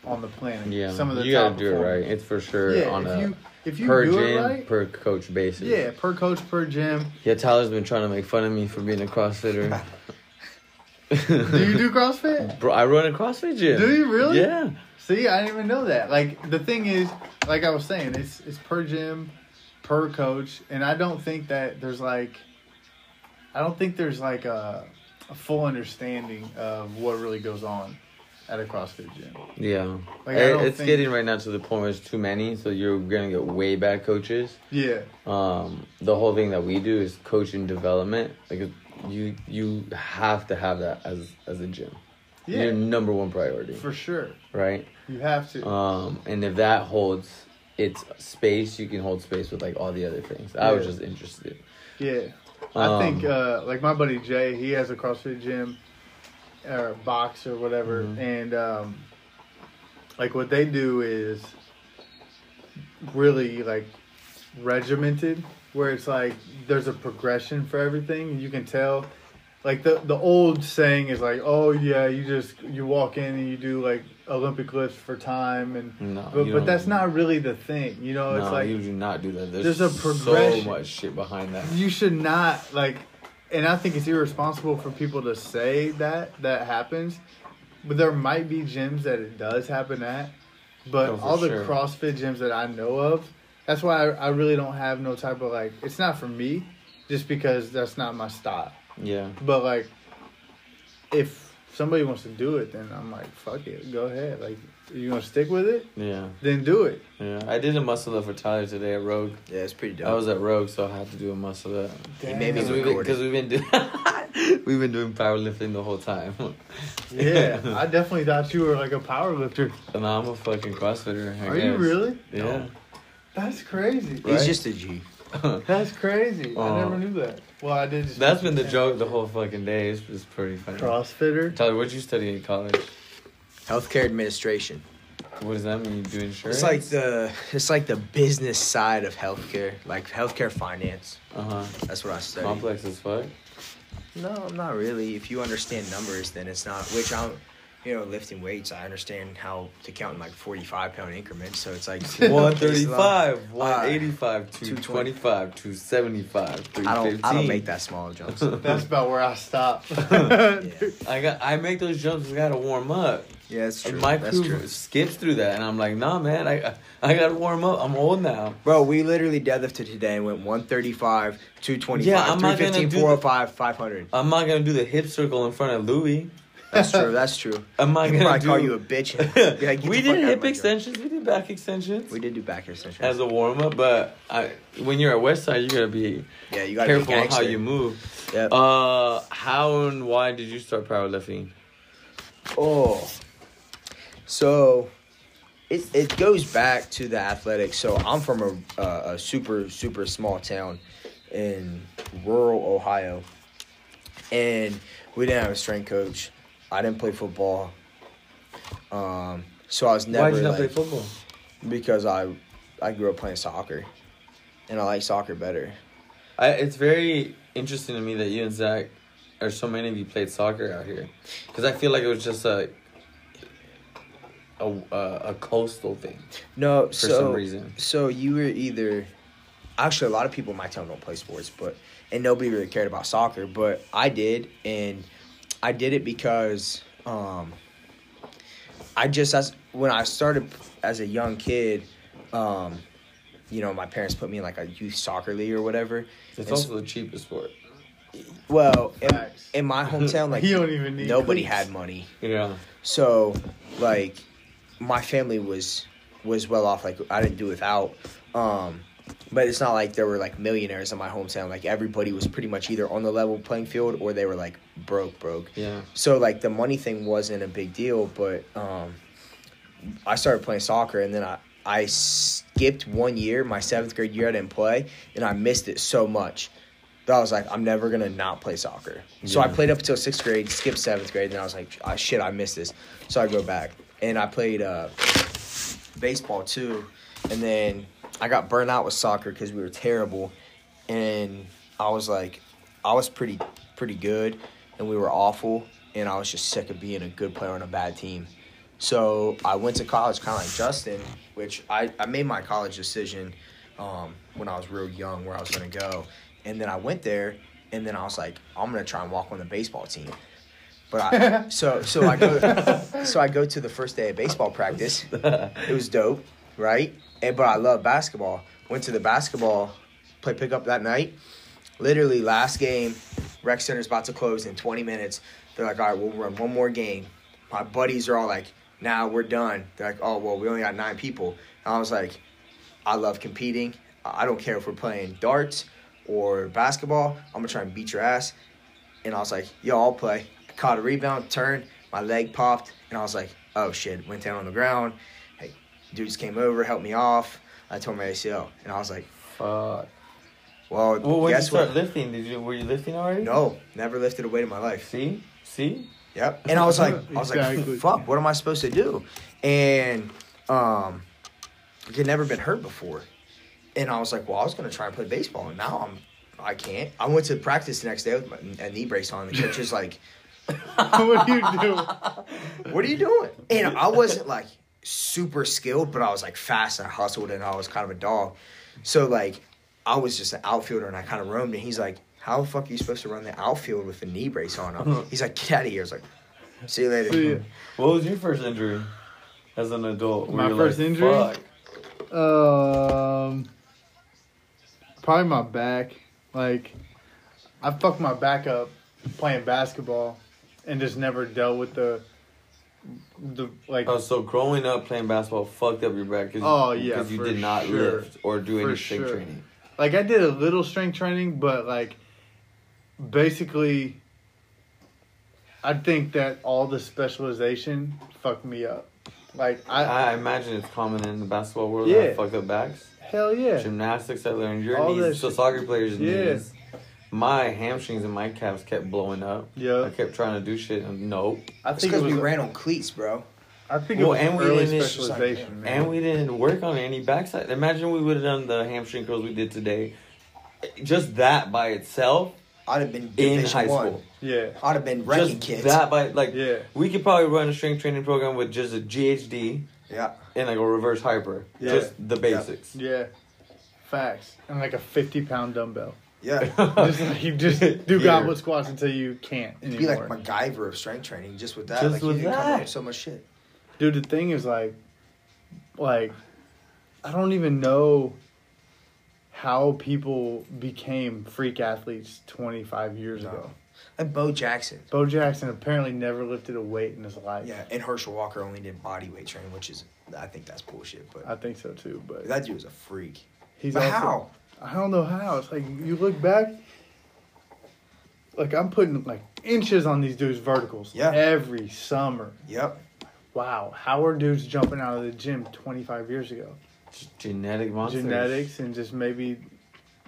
on the planet. Yeah. Some of the you gotta do it right. It's for sure Yeah. on if a you if you per do gym, it right. per coach basis. yeah, per coach, per gym. Yeah, Tyler's been trying to make fun of me for being a CrossFitter. Do you do CrossFit? Bro, I run a CrossFit gym. Do you really? Yeah. See, I didn't even know that. Like the thing is, like I was saying, it's it's per gym, per coach, and I don't think that there's like, I don't think there's like a, a full understanding of what really goes on at a CrossFit gym. Yeah. Like, I It- don't it's think- getting right now to the point where it's too many, so you're gonna get way bad coaches. Yeah, Um, the whole thing that we do is coaching development. Like you, you have to have that as as a gym. yeah, Your number one priority, for sure. right? You have to. Um, and if that holds its space, you can hold space with like all the other things. I was just interested. Yeah. I think Um, uh, like my buddy Jay, he has a CrossFit gym or box or whatever, Mhm. and um, like what they do is really like regimented, where it's like there's a progression for everything. You can tell. Like the the old saying is like, oh yeah, you just you walk in and you do like Olympic lifts for time, and No, but, but that's not really the thing. You know, No, it's like you do not do that. There's, there's a progression. so much shit behind that. you should not like and i think it's irresponsible for people to say that that happens but there might be gyms that it does happen at but Oh, all the sure. crossfit gyms that i know of that's why I, I really don't have no type of like it's not for me just because that's not my style Yeah. but like if somebody wants to do it then i'm like fuck it go ahead like you gonna stick with it Yeah. then do it Yeah. I did a muscle up for Tyler today at Rogue. Yeah, it's pretty dope. I was at Rogue, so I had to do a muscle up. He made me Because Damn. we've, record been- 'cause we've been doing we've been doing powerlifting the whole time. yeah i definitely thought you were like a power lifter and I'm a fucking CrossFitter. I are you really Yeah. that's crazy He's right? just a G. That's crazy. I Uh, never knew that. Well, I did. Just That's been the joke the whole fucking day. It's, it's pretty funny. CrossFitter. Tyler, what'd you study in college? Healthcare administration. What does that mean? You do insurance? It's like the it's like the business side of healthcare, like healthcare finance. uh huh That's what I study. complex as fuck. No, I'm not really. If you understand numbers, then it's not. Which I'm, you know, lifting weights. I understand how to count in like forty-five pound increments. So it's like One thirty five, Uh, one eighty five, two twenty five, two seventy five, three I don't. I don't make that small jumps. That's about where I stop. yeah. I got. I make those jumps. We gotta warm up. yeah, that's true. And my that's crew true. skips through that, and I'm like, nah, man. I I gotta warm up. I'm old now. Bro, we literally deadlifted today and went 135, 225, Yeah, I'm 315, do the- 500. I'm not gonna do the hip circle in front of Louie. That's true. That's true. Not People gonna do. call you a bitch. Like, we did hip extensions. We did back extensions. We did do back extensions. as a warm up, but I, when you're at Westside, you gotta be yeah, you got to be careful on how you move. Yep. Uh, how and why did you start powerlifting? Oh, so it it goes back to the athletics. So I'm from a uh, a super super small town in rural Ohio, and we didn't have a strength coach. I didn't play football. Um, so I was never why did you not like, play football? because I I grew up playing soccer, and I like soccer better. I, it's very interesting to me that you and Zach, or so many of you, played soccer out here, because I feel like it was just a a a, a coastal thing No, for so some reason. So you were either actually a lot of people in my town don't play sports, but and nobody really cared about soccer, but I did, and I did it because um, I just as when I started as a young kid, um, you know, my parents put me in like a youth soccer league or whatever. It's And also the cheapest sport. Well, in, in my hometown, like you don't even need. nobody cleats. had money. Yeah. So, like, my family was was well off. Like, I didn't do without. Um, but it's not like there were like millionaires in my hometown. Like, everybody was pretty much either on the level playing field or they were like broke, broke. Yeah. So like the money thing wasn't a big deal. But um, I started playing soccer and then I I skipped one year. My seventh grade year, I didn't play, and I missed it so much. That I was like, I'm never gonna not play soccer. So I played up until sixth grade, skipped seventh grade, and I was like, ah, shit, I missed this. So I go back, and I played uh, baseball too, and then I got burnt out with soccer because we were terrible, and I was like, I was pretty pretty good, and we were awful, and I was just sick of being a good player on a bad team. So I went to college, kind of like Justin, which I, I made my college decision um, when I was real young where I was going to go. And then I went there, and then I was like, I'm going to try and walk on the baseball team. But I, so so I go so I go to the first day of baseball practice. It was dope, right? And but I love basketball. Went to the basketball play pickup that night. Literally last game, rec center's about to close in 20 minutes. They're like, all right, we'll run one more game. My buddies are all like, now nah, we're done. They're like, oh well, we only got nine people. And I was like, I love competing. I don't care if we're playing darts or basketball. I'm gonna try and beat your ass. And I was like, yo, I'll play. I caught a rebound, turned, my leg popped, and I was like, oh shit, went down on the ground. Hey, dudes came over, helped me off. I tore my ACL, and I was like, Fuck. well, Well, when you start what? lifting, did you were you lifting already? No, never lifted a weight in my life. See, see. Yep. And I was like, I was Exactly. like, fuck, what am I supposed to do? And um, I had never been hurt before, and I was like, well, I was gonna try and play baseball, and now I'm, I can't. I went to practice the next day with my, a knee brace on. The coach was like, what do you do? what are you doing? And I wasn't like super skilled, but I was like fast and I hustled and I was kind of a dog. So like I was just an outfielder and I kind of roamed and he's like, How the fuck are you supposed to run the outfield with a knee brace on? He's like, Get out of here. I was like, See you later. See. What was your first injury as an adult? My first like, injury? Fuck. Um, probably my back. Like, I fucked my back up playing basketball, and just never dealt with the, the like. Oh, so growing up playing basketball fucked up your back because Oh, yeah, because you did not sure. lift or do For any strength sure. training. like I did a little strength training, but like basically I think that all the specialization fucked me up. Like I, I imagine it's common in the basketball world Yeah. to have fucked up backs. hell yeah. Gymnastics, I learned your All knees, so shit. soccer players' Yeah. knees. My hamstrings and my calves kept blowing up. Yeah. I kept trying to do shit and nope. I think it because was we ran on cleats, bro. I think Well, it was and we early didn't- specialization, man. And we didn't work on any backside. Imagine we would have done the hamstring curls we did today. Just that by itself I'd have been in high one. school. yeah. I'd have been wrecking Just kids. that by like Yeah. we could probably run a strength training program with just a GHD Yeah. and like a reverse hyper. Yeah. Just the basics. Yeah. Facts. And like a 50 pound dumbbell. Yeah. Just like you just do goblet squats until you can't You'd be like. MacGyver of strength training just with that. Just like with you could come that. so much shit. Dude, the thing is like, like, I don't even know how people became freak athletes 25 years No. ago. Like Bo Jackson. Bo Jackson apparently never lifted a weight in his life. Yeah, and Herschel Walker only did body weight training, which is I think that's bullshit. But I think so too, but that dude was a freak. he's but also, how? I don't know how. It's like you look back, like I'm putting like inches on these dudes' verticals Yeah. every summer. Yep. Wow, how are dudes jumping out of the gym 25 years ago? Just genetic monsters. Genetics and just maybe,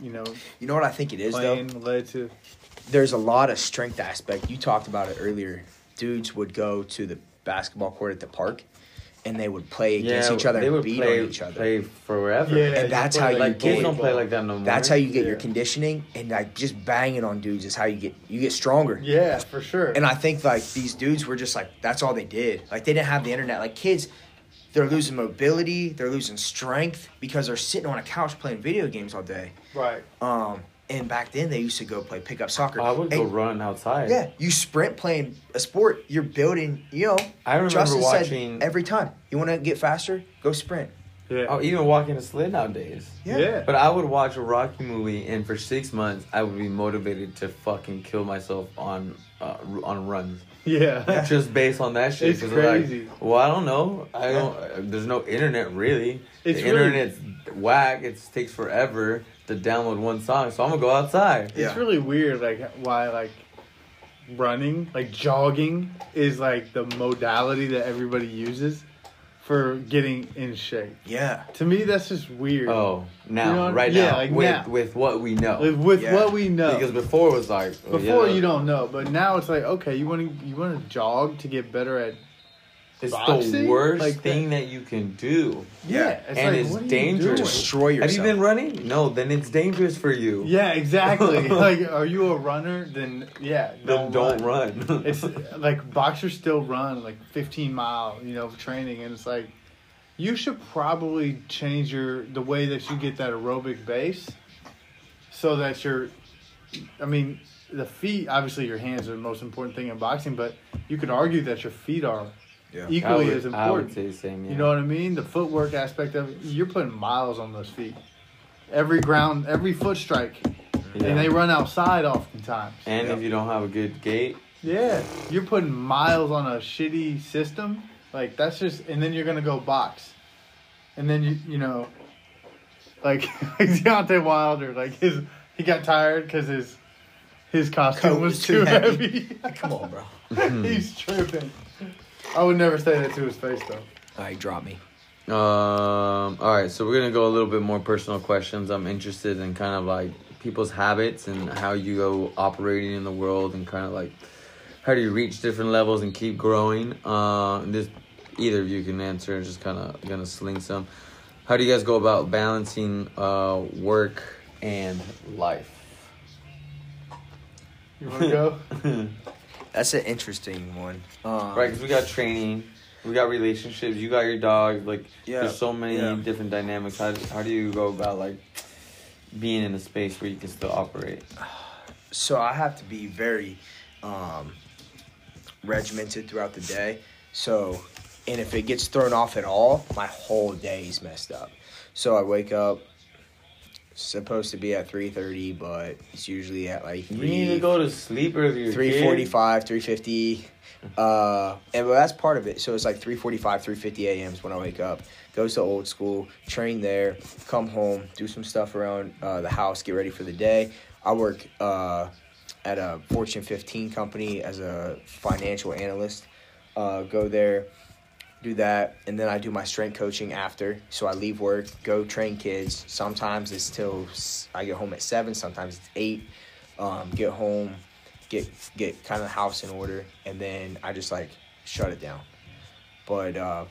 you know, You know what I think it is though. led to. There's a lot of strength aspect. You talked about it earlier. Dudes would go to the basketball court at the park, and they would play against Yeah, each other they and would beat play, on each other. play forever. Yeah, And that's how play you Like kids get- don't play like that no more. That's how you get your conditioning, and like just banging on dudes is how you get you get stronger. Yeah, for sure. And I think like these dudes were just like that's all they did. Like they didn't have the internet. Like kids, they're losing mobility, they're losing strength because they're sitting on a couch playing video games all day. right. Um, and back then they used to go play pickup soccer. I would go run outside. Yeah, you sprint playing a sport. You're building. You know, I remember Justin watching. said every time you want to get faster, go sprint. Yeah. oh, even walking a sled nowadays. Yeah. yeah. But I would watch a Rocky movie, and for six months, I would be motivated to fucking kill myself on uh, on runs, yeah. just based on that shit. It's 'Cause they're like, crazy. well, I don't know. I don't. uh, There's no internet really. It's the really- internet's whack. It takes forever to download one song, so I'm gonna go outside. It's really weird, like why like running, like jogging, is like the modality that everybody uses for getting in shape. Yeah. To me, that's just weird. Oh, now, You know what- right yeah, now, like with now. with what we know, With, with Yeah. what we know, because before it was like oh, before yeah, you don't know, but now it's like okay, you want to you want to jog to get better at It's the worst Like thing that you can do. Yeah. It's And like, it's what are you dangerous. Destroy yourself. Have you been running? No, then it's dangerous for you. Yeah, exactly. like, are you a runner? Then yeah, Then don't run. it's like boxers still run like 15 mile, you know, training, and it's like you should probably change your the way that you get that aerobic base, so that you're I mean, the feet. Obviously, your hands are the most important thing in boxing, but you could argue that your feet are Yeah. equally I would, as I would important. say the same. Yeah. You know what I mean? The footwork aspect of it. You're putting miles on those feet. Every ground, every foot strike, Yeah. and they run outside oftentimes. And Yeah. if you don't have a good gait, Yeah, you're putting miles on a shitty system. Like that's just, and then you're gonna go box, and then you you know, like like Deontay Wilder, like his he got tired because his his costume Coat was, was too too heavy. heavy. Come on, bro. He's tripping. I would never say that to his face though. All right, drop me. Um. All right, so we're gonna go a little bit more personal questions. I'm interested in kind of like people's habits and how you go operating in the world, and kind of like how do you reach different levels and keep growing. Uh, and this either of you can answer. Just kind of gonna sling some. How do you guys go about balancing uh, work and life? You want to go? That's an interesting one. Um, Right, because we got training, we got relationships. You got your dog. Like, Yeah, there's so many yeah. different dynamics. How how do you go about like being in a space where you can still operate? So I have to be very um, regimented throughout the day. So, and if it gets thrown off at all, my whole day is messed up. So I wake up supposed to be at three thirty, but it's usually at like 3 You need to go to sleep earlier. three kid. forty five, three fifty. Uh, and well, that's part of it. So it's like three forty five, three fifty a.m. is when I wake up. Goes to old school, train there, come home, do some stuff around uh, the house, get ready for the day. I work uh, at a Fortune 15 company as a financial analyst. Uh, go there, do that, and then I do my strength coaching after. So I leave work, go train kids. Sometimes it's till I get home at seven. Sometimes it's eight. Um, get home, get get kind of the house in order, and then I just like shut it down. But uh,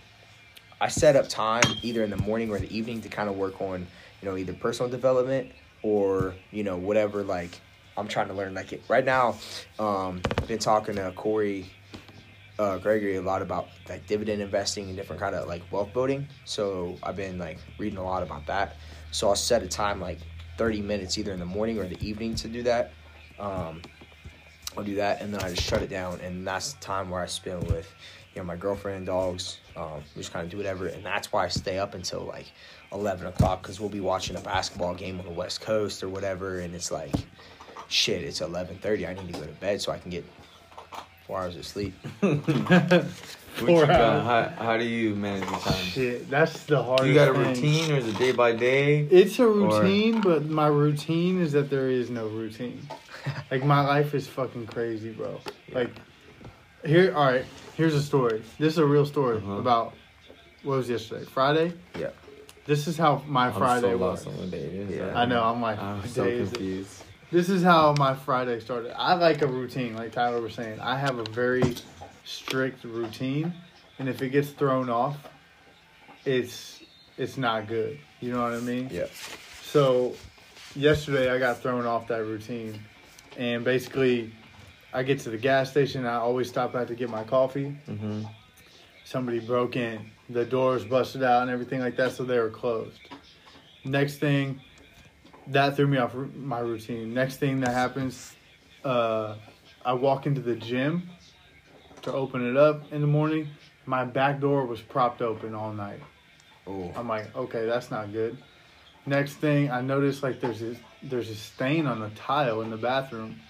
I set up time either in the morning or the evening to kind of work on you know either personal development or you know whatever like I'm trying to learn. Like it, right now, um, been talking to Cory uh, Gregory a lot about like dividend investing and different kind of like wealth building. So I've been like reading a lot about that. So I'll set a time like 30 minutes either in the morning or the evening to do that. Um, I'll do that and then I just shut it down and that's the time where I spend with you know my girlfriend and dogs. Um, we just kind of do whatever and that's why I stay up until like 11 o'clock because we'll be watching a basketball game on the West Coast or whatever and it's like shit it's 11:30 I need to go to bed so I can get four hours of sleep. Four hours. How, how do you manage your time? Shit, that's the hardest. You got a thing. routine or is it day by day? It's a routine, but my routine is that there is no routine. like my life is fucking crazy, bro. Like here, all right. Here's a story. This is a real story Uh-huh. about what was yesterday, Friday. Yeah. This is how my I'm Friday so was. lost on what day it is. Yeah. I know. I'm like, I'm so confused. it? This is how my Friday started. I like a routine, like Tyler was saying. I have a very strict routine, and if it gets thrown off, it's it's not good. You know what I mean? Yeah. So, yesterday I got thrown off that routine, and basically, I get to the gas station. I always stop out to get my coffee. Mm-hmm. Somebody broke in. The doors busted out and everything like that, so they were closed. Next thing, that threw me off my routine. Next thing that happens, uh, I walk into the gym to open it up in the morning. My back door was propped open all night. Oh. I'm like, okay, that's not good. Next thing, I notice like there's this there's a stain on the tile in the bathroom.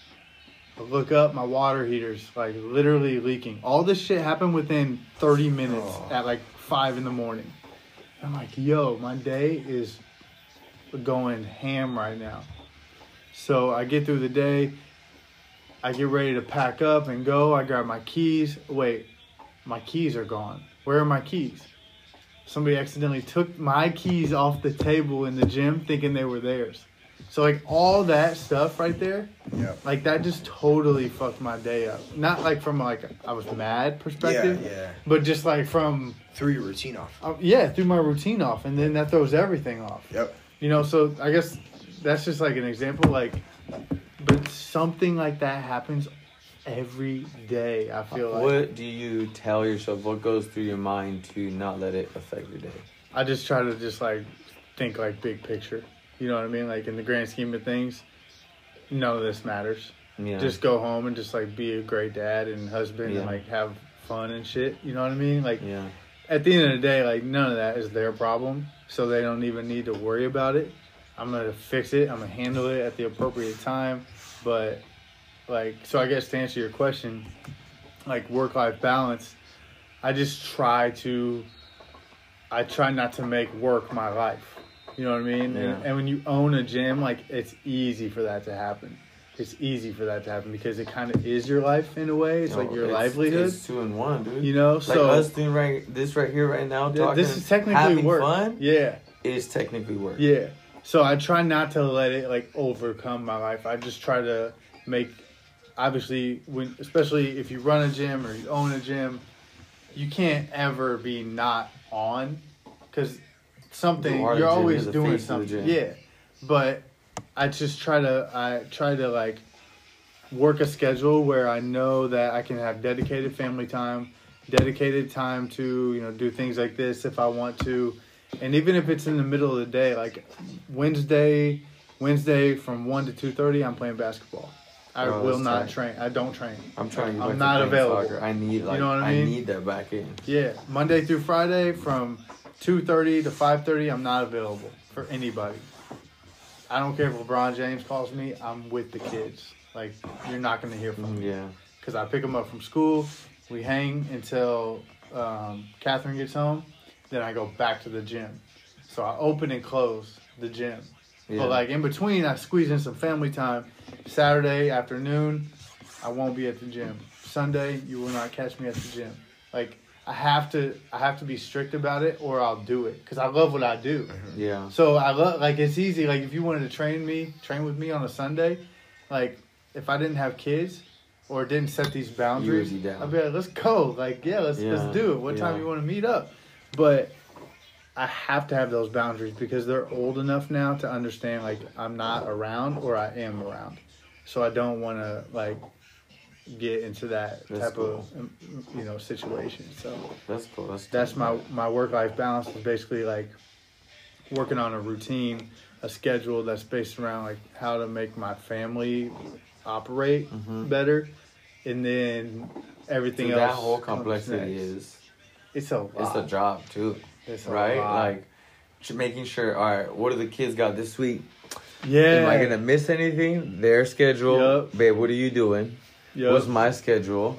I look up, my water heater's like literally leaking. All this shit happened within 30 minutes Oh. at like five in the morning. I'm like, yo, my day is going ham right now. So I get through the day. I get ready to pack up and go. I grab my keys. Wait, my keys are gone. Where are my keys? Somebody accidentally took my keys off the table in the gym thinking they were theirs. So like all that stuff right there, Yeah. like that just totally fucked my day up. Not like from like I was mad perspective, Yeah, yeah. but just like from Threw your routine off. uh, yeah, threw my routine off, and then that throws everything off. Yep. You know, so I guess that's just like an example. Like, but something like that happens every day. I feel like What do you tell yourself? What goes through your mind to not let it affect your day? I just try to just like think like big picture. You know what I mean? Like in the grand scheme of things, none of this matters. Yeah. Just go home and just like be a great dad and husband Yeah. and like have fun and shit. You know what I mean? Like yeah. At the end of the day, like none of that is their problem, so they don't even need to worry about it. I'm gonna fix it. I'm gonna handle it at the appropriate time. But like, so I guess to answer your question, like work life balance, I just try to. I try not to make work my life. You know what I mean? Yeah. And, and when you own a gym, like it's easy for that to happen. It's easy for that to happen because it kind of is your life in a way. It's like your it's- livelihood. It's two and one, dude. you know, like so us doing right this right here right now, talking. this is technically work. fun Yeah, is technically work. yeah. So I try not to let it like overcome my life. I just try to make, obviously, when especially if you run a gym or you own a gym, you can't ever be not on, because something You are you're always doing face of the something. Yeah, but I just try to I try to like work a schedule where I know that I can have dedicated family time, dedicated time to, you know, do things like this if I want to. And even if it's in the middle of the day, like Wednesday, Wednesday from 1 to 2:30, I'm playing basketball. I Oh, will not train. I don't train. I'm trying I'm not available. Soccer. I need like know what I I, need that back in. Yeah, Monday through Friday from 2:30 to 5:30, I'm not available for anybody. I don't care if LeBron James calls me. I'm with the kids. Like you're not to hear from me. Yeah. because I pick them up from school. We hang until um, Catherine gets home. Then I go back to the gym. So I open and close the gym. Yeah. But like in between, I squeeze in some family time. Saturday afternoon, I won't be at the gym. Sunday, you will not catch me at the gym. Like I have to, I have to be strict about it, or I'll do it because I love what I do. Mm-hmm. yeah. So I love like it's easy. Like if you wanted to train me, train with me on a Sunday, like if I didn't have kids or didn't set these boundaries, be down. I'd be like, let's go. Like yeah, let's Yeah, let's do it. What time yeah. you want to meet up? But I have to have those boundaries because they're old enough now to understand like I'm not around or I am around. So I don't want to like get into that That's type cool. of um, you know situation. So That's cool. That's that's my my work life balance is basically like working on a routine, a schedule that's based around like how to make my family operate Mhm. better, and then everything Dude, else. that whole complexity is it's a lot. it's a job too, It's a right? Like making sure. All right, what do the kids got this week? yeah. Am I gonna miss anything? Their schedule, Yup. babe. What are you doing? What's my schedule?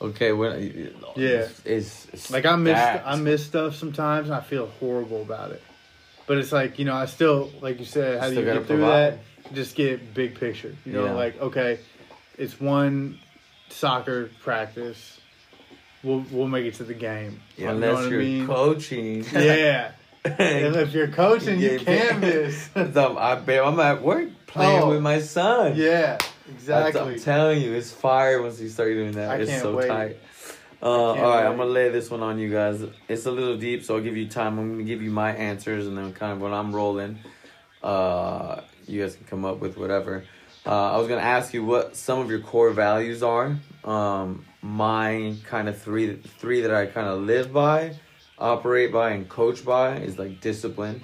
Okay, when Yeah. it's, it's Like I miss. I miss stuff sometimes and I feel horrible about it. But it's like, you know, I still like you said, how do you get through provide. that? Just get big picture. You know, Yeah. like, okay, it's one soccer practice. We'll we'll make it to the game. Yeah, you unless you're I mean? coaching. Yeah. and if you're coaching, you can't miss. So I babe, I'm at work playing Oh. with my son. yeah, Exactly. I'm telling you, it's fire once you start doing that. I it's so wait. tight. Uh, all wait. I'm gonna lay this one on you guys. It's a little deep, so I'll give you time. I'm gonna give you my answers, and then kind of when I'm rolling, uh, you guys can come up with whatever. Uh, I was gonna ask you what some of your core values are. Um, my kind of three, three that I kind of live by, operate by, and coach by is like discipline.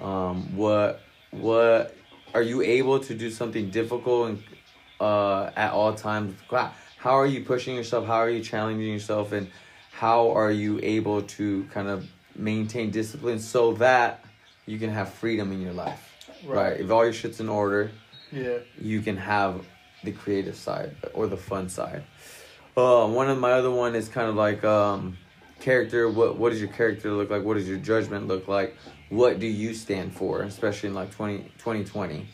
Um, what what are you able to do something difficult and uh, at all times? How are you pushing yourself? How are you challenging yourself? And how are you able to kind of maintain discipline so that you can have freedom in your life? Right. Right. If all your shit's in order, yeah. you can have the creative side or the fun side. Uh, one of my other one is kind of like um, character. What what does your character look like? What does your judgment look like? What do you stand for? Especially in like 20, 2020,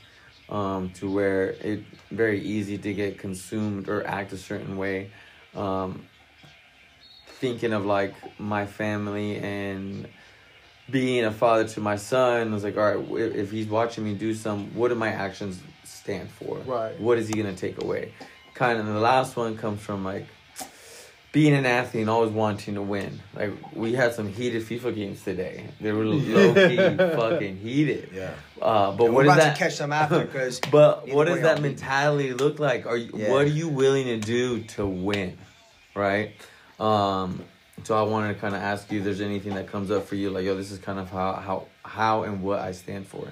um, to where it very easy to get consumed or act a certain way. Um, thinking of like my family and being a father to my son, I was like, all right, if, if he's watching me do some, what do my actions stand for? Right. What is he gonna take away? Kind of. The last one comes from like being an athlete and always wanting to win. Like we had some heated FIFA games today. They were low key fucking heated. Yeah. Uh, but And what we're is about that? to catch some after because But what does that I'll mentality look like? Are you Yeah. what are you willing to do to win? Right? Um so I wanted to kind of ask you if there's anything that comes up for you like yo this is kind of how how how and what I stand for.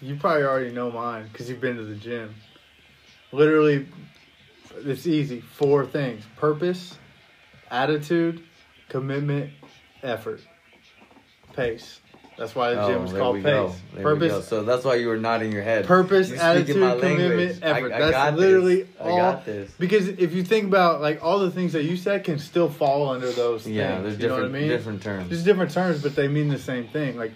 you probably already know mine because you've been to the gym. Literally, it's easy. Four things: purpose, attitude, commitment, effort, pace. That's why the gym is Oh, called pace. go. There we go. Purpose, So that's why you were nodding your head. purpose, You attitude, commitment, effort. I, I That's literally this. all. I got this. Because if you think about like all the things that you said can still fall under those Yeah, things. there's you know different what I mean? different terms. Just different terms, but they mean the same thing. Like,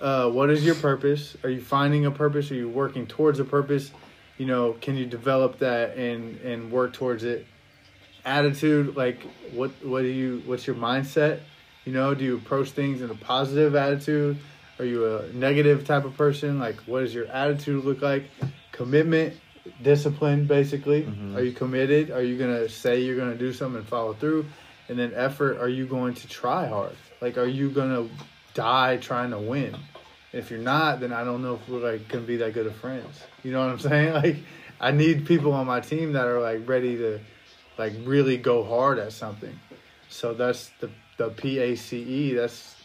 uh, what is your purpose? Are you finding a purpose? Are you working towards a purpose? You know, can you develop that and and work towards it? Attitude, like what what do you what's your mindset? You know, do you approach things in a positive attitude? Are you a negative type of person? Like, what does your attitude look like? Commitment, discipline, basically. Mhm. Are you committed? Are you gonna say you're gonna do something and follow through? And then effort, are you going to try hard? Like, are you gonna die trying to win? If you're not, then I don't know if we're like gonna be that good of friends. You know what I'm saying? Like, I need people on my team that are like ready to, like, really go hard at something. So that's the the P A C E. That's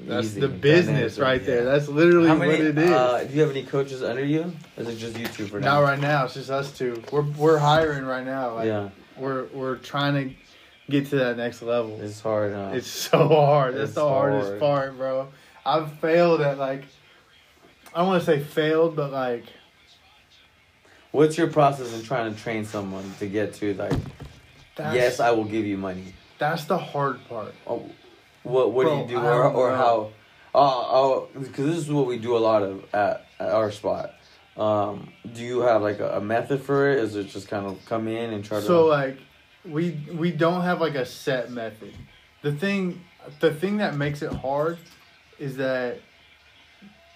that's Easy. the business Dynamic, right there. That's literally many? what it is. Uh, do you have any coaches under you? Or is it just you two for now? Not right now. It's just us two. We're we're hiring right now. Like, yeah, We're we're trying to get to that next level. it's hard. Huh? It's so hard. That's It's the hardest hard. part, bro. I've failed at like I don't want to say failed, but like What's your process in trying to train someone to get to like? yes, I will give you money. that's the hard part. Oh, what what Bro, do you do or or how? Uh, oh, because this is what we do a lot of at, at our spot. Um, do you have like a, a method for it? Is it just kind of come in and try to? So like we we don't have like a set method. The thing the thing that makes it hard is that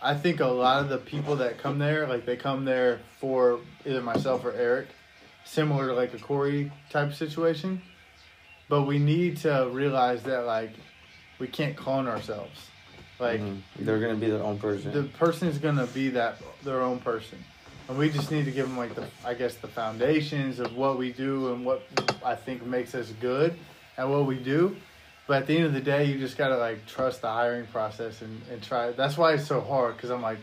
I think a lot of the people that come there, like they come there for either myself or Eric, similar to like a Corey type situation. But we need to realize that like we can't clone ourselves. Like Mhm. they're gonna be their own person. the person is gonna be that their own person, and we just need to give them like the I guess the foundations of what we do and what I think makes us good at what we do. But at the end of the day, you just gotta like trust the hiring process and and try. That's why it's so hard because I'm like,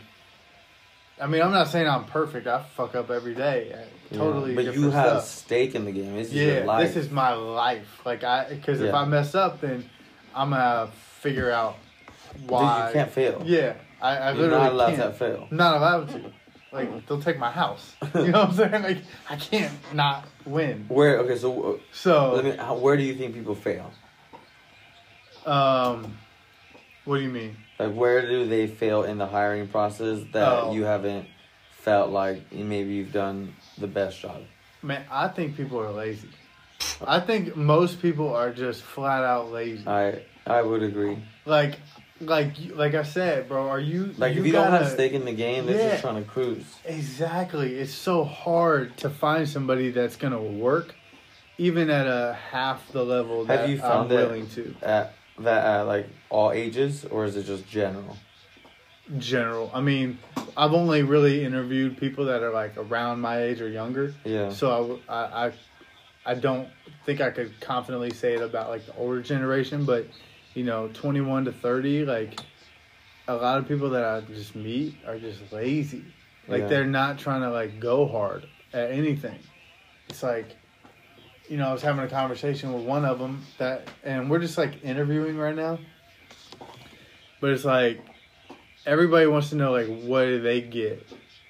I mean, I'm not saying I'm perfect. I fuck up every day. I- Yeah. Totally, But you have stuff. stake in the game. This is your Yeah, life. this is my life. Like I, because if I mess up, then I'm gonna figure out Dude, why. you can't fail. Yeah, I, I You're literally not allowed can't. to fail. I'm not allowed to. Like they'll take my house. You know what I'm saying? Like I can't not win. Where okay, so uh, let So, me, how, where do you think people fail? Um, what do you mean? Like where do they fail in the hiring process that Oh. you haven't felt like maybe you've done the best job? Man, I think people are lazy. I think most people are just flat out lazy. I I would agree. Like, like, like I said, bro. Are you Like if you gotta- don't have stake in the game, they're Yeah. just trying to cruise. Exactly. It's so hard to find somebody that's gonna work, even at a half the level that Have you I'm willing to. at that at like all ages, or is it just general? General. I mean, I've only really interviewed people that are like around my age or younger. Yeah. So I I I don't think I could confidently say it about like the older generation, but you know, 21 to 30, like a lot of people that I just meet are just lazy. Like Yeah. they're not trying to like go hard at anything. It's like, you know, I was having a conversation with one of them that, and we're just like interviewing right now. But it's like everybody wants to know like what do they get?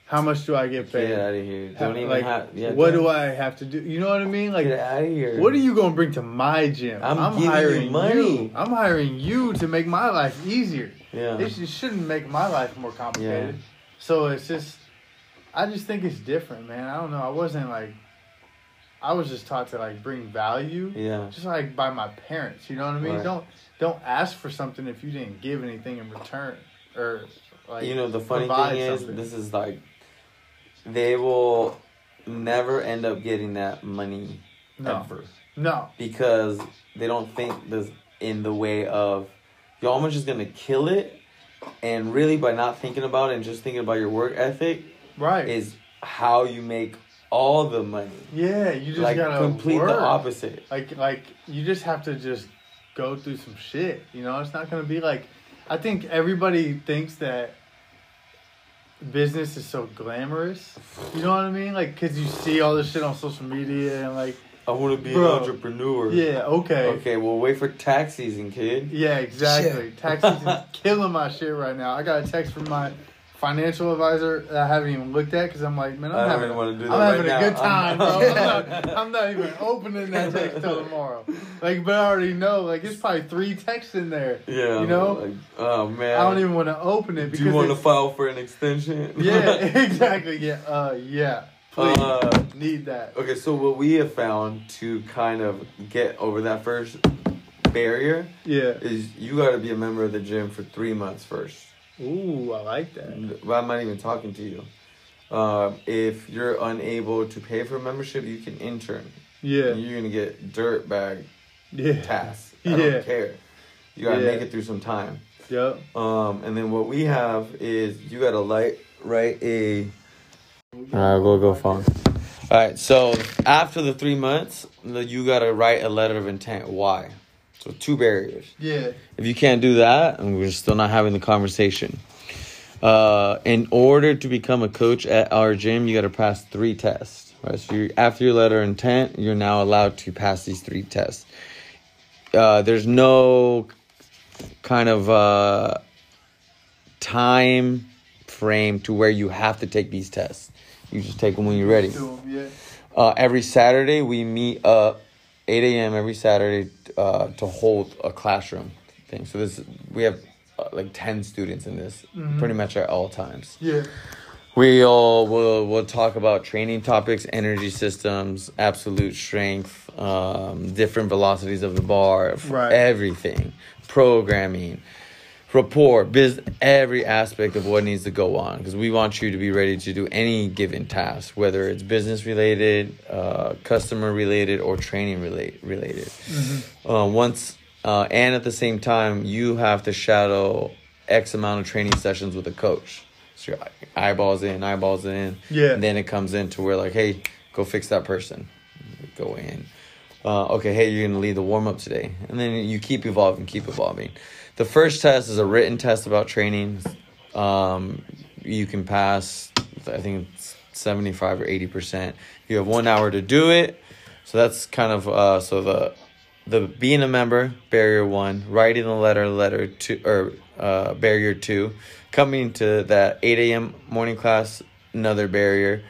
How much do I get paid? Get out of here! Don't even like, have. Yeah, what do I have to do? You know what I mean? Like, Get out of here! what are you gonna bring to my gym? I'm hiring you money. I'm hiring you to make my life easier. Yeah. It shouldn't make my life more complicated. Yeah. So it's just, I just think it's different, man. I don't know. I wasn't like, I was just taught to like bring value, Yeah. just like by my parents. You know what I mean? Right. Don't don't ask for something if you didn't give anything in return, or like you know the funny thing is, something. this is like, they will never end up getting that money no, ever no, because they don't think this in the way of you're almost just gonna kill it, and really by not thinking about it and just thinking about your work ethic right? is how you make all the money. yeah, you just like gotta complete work. the opposite. Like like you just have to just go through some shit. You know, it's not gonna be like I think everybody thinks that business is so glamorous. You know what I mean? Like, cause you see all this shit on social media and like, I want to be Bro. an entrepreneur. yeah, okay. Okay, well, wait for tax season, kid. Yeah, exactly. Tax season's killing my shit right now. I got a text from my financial advisor that I haven't even looked at because I'm like, man, I I'm don't having, do I'm that having right a good time, bro. I'm- not, I'm not even opening that text till tomorrow. Like, but I already know, like, it's probably three texts in there. Yeah. You know? Like, oh man. I don't even want to open it Do you want to file for an extension? yeah, exactly. Yeah, uh, yeah. Please Uh, need that. Okay, so what we have found to kind of get over that first barrier Yeah. is you got to be a member of the gym for three months first. Ooh, I like that. But I'm not even talking to you. Um, if you're unable to pay for a membership, you can intern. Yeah. You're gonna get dirt bag Yeah. tasks. I Yeah. don't care. You gotta Yeah. make it through some time. Yep. Um, and then what we have is you gotta light write a. Alright, go go phone. All right, so after the three months, the- you gotta write a letter of intent. Why? So two barriers. Yeah. If you can't do that, and we're still not having the conversation. Uh, in order to become a coach at our gym, you got to pass three tests. Right. So you after your letter of intent, you're now allowed to pass these three tests. Uh, there's no kind of uh, time frame to where you have to take these tests. You just take them when you're ready. Do 'em, yeah. Uh, every Saturday we meet up 8 a.m. every Saturday uh, to hold a classroom thing. So this we have uh, like 10 students in this pretty much at all times. Yeah. We all will will talk about training topics, energy systems, absolute strength, um, different velocities of the bar, Right. everything, programming, rapport, biz, every aspect of what needs to go on. Because we want you to be ready to do any given task, whether it's business related, uh, customer related, or training relate, related. Uh, once uh, and at the same time, you have to shadow X amount of training sessions with a coach. So your eyeballs in, eyeballs in. Yeah. And then it comes into where like, hey, go fix that person. Go in. Uh, okay, hey, you're gonna lead the warm up today, and then you keep evolving, keep evolving. The first test is a written test about training. Um, you can pass, I think it's seventy five or eighty percent. You have one hour to do it, so that's kind of uh, so the the being a member barrier one, writing a letter letter two or uh, barrier two, coming to that eight a.m. morning class another barrier,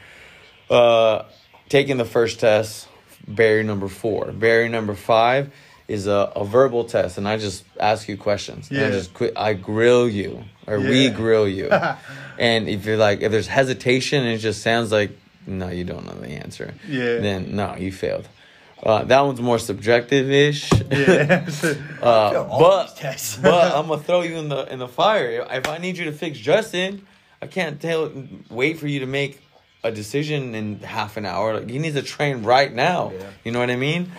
uh, taking the first test barrier number four. Barrier number five is a, a verbal test, and I just ask you questions. And I Yeah. just quit. I grill you, or we grill you. and if you're like, if there's hesitation, and it just sounds like no, you don't know the answer. Yeah. Then no, you failed. Uh, that one's more subjective ish. Yeah. Uh, but but I'm gonna throw you in the in the fire. If I need you to fix Justin, I can't tell wait for you to make a decision in half an hour. Like, he needs to train right now. Yeah. You know what I mean?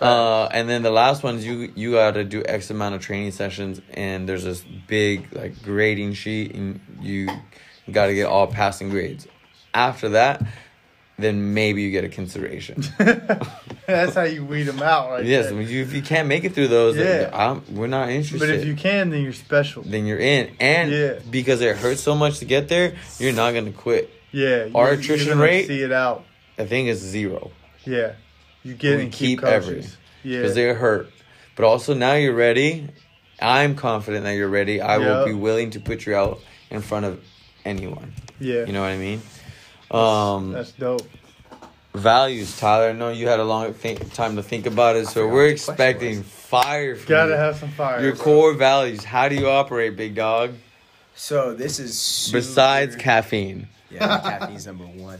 Uh, and then the last one is you you got to do X amount of training sessions, and there's this big like grading sheet, and you got to get all passing grades. After that, then maybe you get a consideration. That's how you weed them out, right? yes, you, if you can't make it through those, Yeah. We're not interested But if you can, then you're special. then you're in. And Yeah. because it hurts so much to get there, you're not gonna quit. Yeah. Our attrition rate- See it out. I think it's zero Yeah. You get We and keep, keep every- Yeah. because they're hurt. But also now you're ready. I'm confident that you're ready. I will be willing to put you out in front of anyone. yeah. You know what I mean? Um, That's dope. values, Tyler. I know you had a long think, time to think about it, so we're what the question expecting fire from Gotta you. have some fire. Your bro. core values. How do you operate, big dog? So this is super, Besides caffeine. Yeah, caffeine's number one.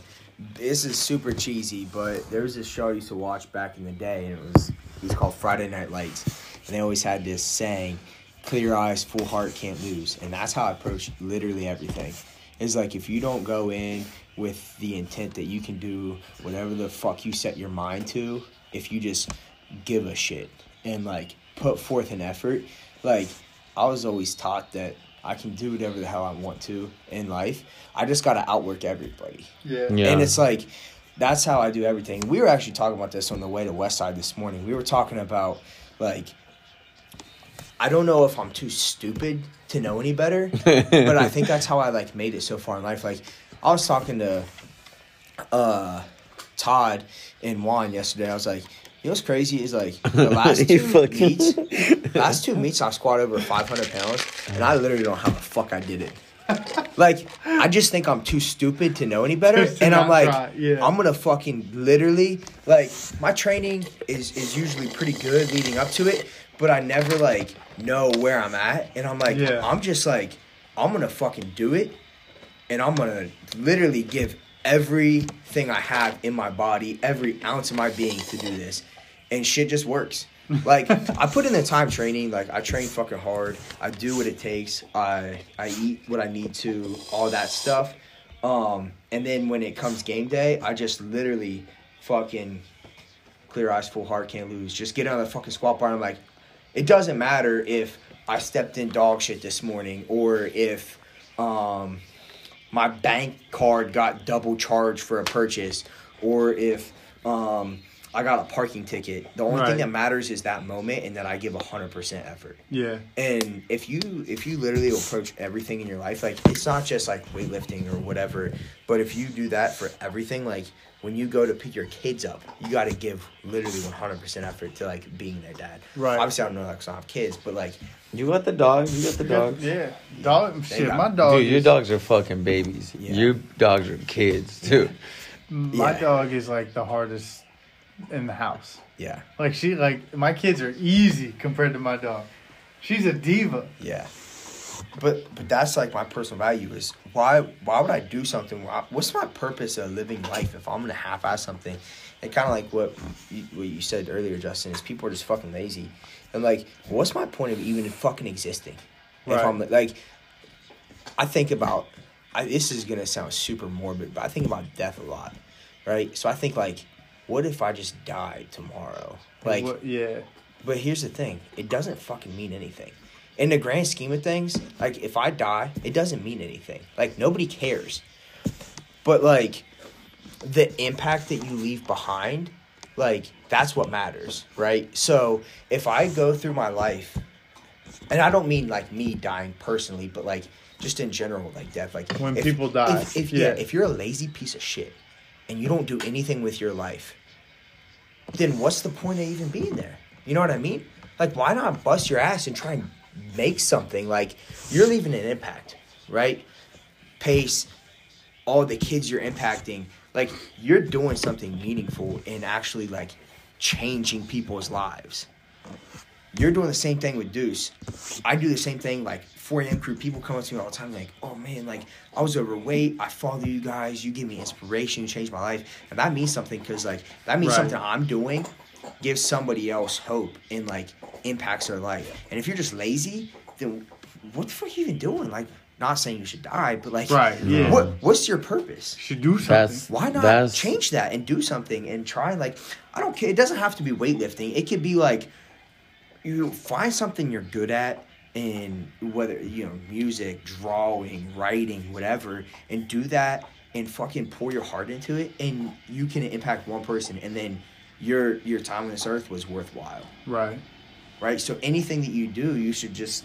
This is super cheesy, but there was this show I used to watch back in the day, and it was it was called Friday Night Lights, and they always had this saying, "Clear eyes, full heart, can't lose," and that's how I approach literally everything. It's like if you don't go in with the intent that you can do whatever the fuck you set your mind to, if you just give a shit and like put forth an effort, like I was always taught that I can do whatever the hell I want to in life. I just gotta outwork everybody. Yeah. Yeah. And it's like that's how I do everything. We were actually talking about this on the way to Westside this morning. We were talking about like I don't know if I'm too stupid to know any better, but I think that's how I like made it so far in life. Like I was talking to uh Todd and Juan yesterday. I was like, you know what's crazy is like the last two meets, last two meets I squat over 500 pounds, and I literally don't know how the fuck I did it. Like I just think I'm too stupid to know any better, Just to and I'm not like, try, yeah. I'm gonna fucking literally like my training is is usually pretty good leading up to it, but I never like know where I'm at, and I'm like, Yeah. I'm just like, I'm gonna fucking do it, and I'm gonna literally give everything I have in my body, every ounce of my being to do this, and shit just works. Like I put in the time training, like I train fucking hard. I do what it takes. I I eat what I need to, all that stuff. Um, and then when it comes game day, I just literally fucking clear eyes, full heart, can't lose. Just get on the fucking squat bar. And I'm like, it doesn't matter if I stepped in dog shit this morning or if um, my bank card got double charged for a purchase or if um, I got a parking ticket. The only Right. thing that matters is that moment and that I give 100% effort. Yeah. And if you if you literally approach everything in your life, like it's not just like weightlifting or whatever, but if you do that for everything, like when you go to pick your kids up, you got to give literally 100% effort to like being their dad. Right. Obviously, I don't know that 'cause I don't have kids, but like You got the dog. You got the dogs. Yeah. Dog. Shit. got- My dog. Dude, your dogs are fucking babies. Yeah. Your dogs are kids too. My Yeah. dog is like the hardest in the house. yeah, Like she like my kids are easy compared to my dog. She's a diva. yeah. But but that's like my personal value is why why would I do something? What's my purpose of living life if I'm gonna half-ass something? And kind of like what you, what you said earlier, Justin, is people are just fucking lazy. And like, what's my point of even fucking existing? If Right. I'm like, I think about, I, this is gonna sound super morbid, but I think about death a lot, right? So I think like, what if I just died tomorrow? Like, What- yeah. but here's the thing: it doesn't fucking mean anything. In the grand scheme of things, like if I die, it doesn't mean anything. Like nobody cares. But like the impact that you leave behind, like that's what matters, right? So if I go through my life, and I don't mean like me dying personally, but like just in general, like death, like When if- people die, If, if yeah, yeah. if you're a lazy piece of shit and you don't do anything with your life, then what's the point of even being there? You know what I mean? Like, why not bust your ass and try and make something? Like, you're leaving an impact, right? Pace, all the kids you're impacting, like, you're doing something meaningful and actually, like, changing people's lives. You're doing the same thing with Deuce. I do the same thing, like, 4am crew. People come up to me all the time, like, oh man, like, I was overweight. I follow you guys. You give me inspiration. You changed my life. And that means something because, like, that means Right. something I'm doing gives somebody else hope and, like, impacts their life. And if you're just lazy, then what the fuck are you even doing? Like, not saying you should die, but, like, Right, yeah. what, what's your purpose? Should do something. That's Why not That's- change that and do something and try like I don't care. It doesn't have to be weightlifting. It could be like you find something you're good at in whether you know music, drawing, writing, whatever, and do that and fucking pour your heart into it, and you can impact one person, and then your your time on this earth was worthwhile, right. right? So anything that you do, you should just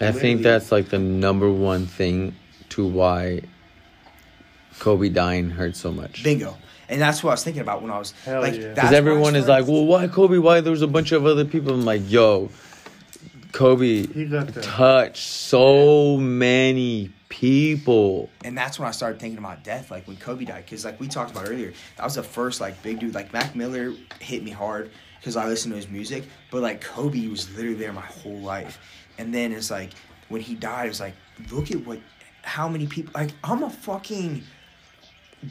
I think that's like the number one thing to why Kobe dying hurt so much. bingo. And that's what I was thinking about when I was Hell like, Because why I everyone is like, well, why Kobe? Why there's a bunch of other people? I'm like, yo, Kobe He left a touched so many people. and that's when I started thinking about death, like when Kobe died, because like we talked about earlier, that was the first like big dude. Like Mac Miller hit me hard because I listened to his music, but like Kobe was literally there my whole life. And then it's like when he died, it was like, look at what, how many people. Like I'm a fucking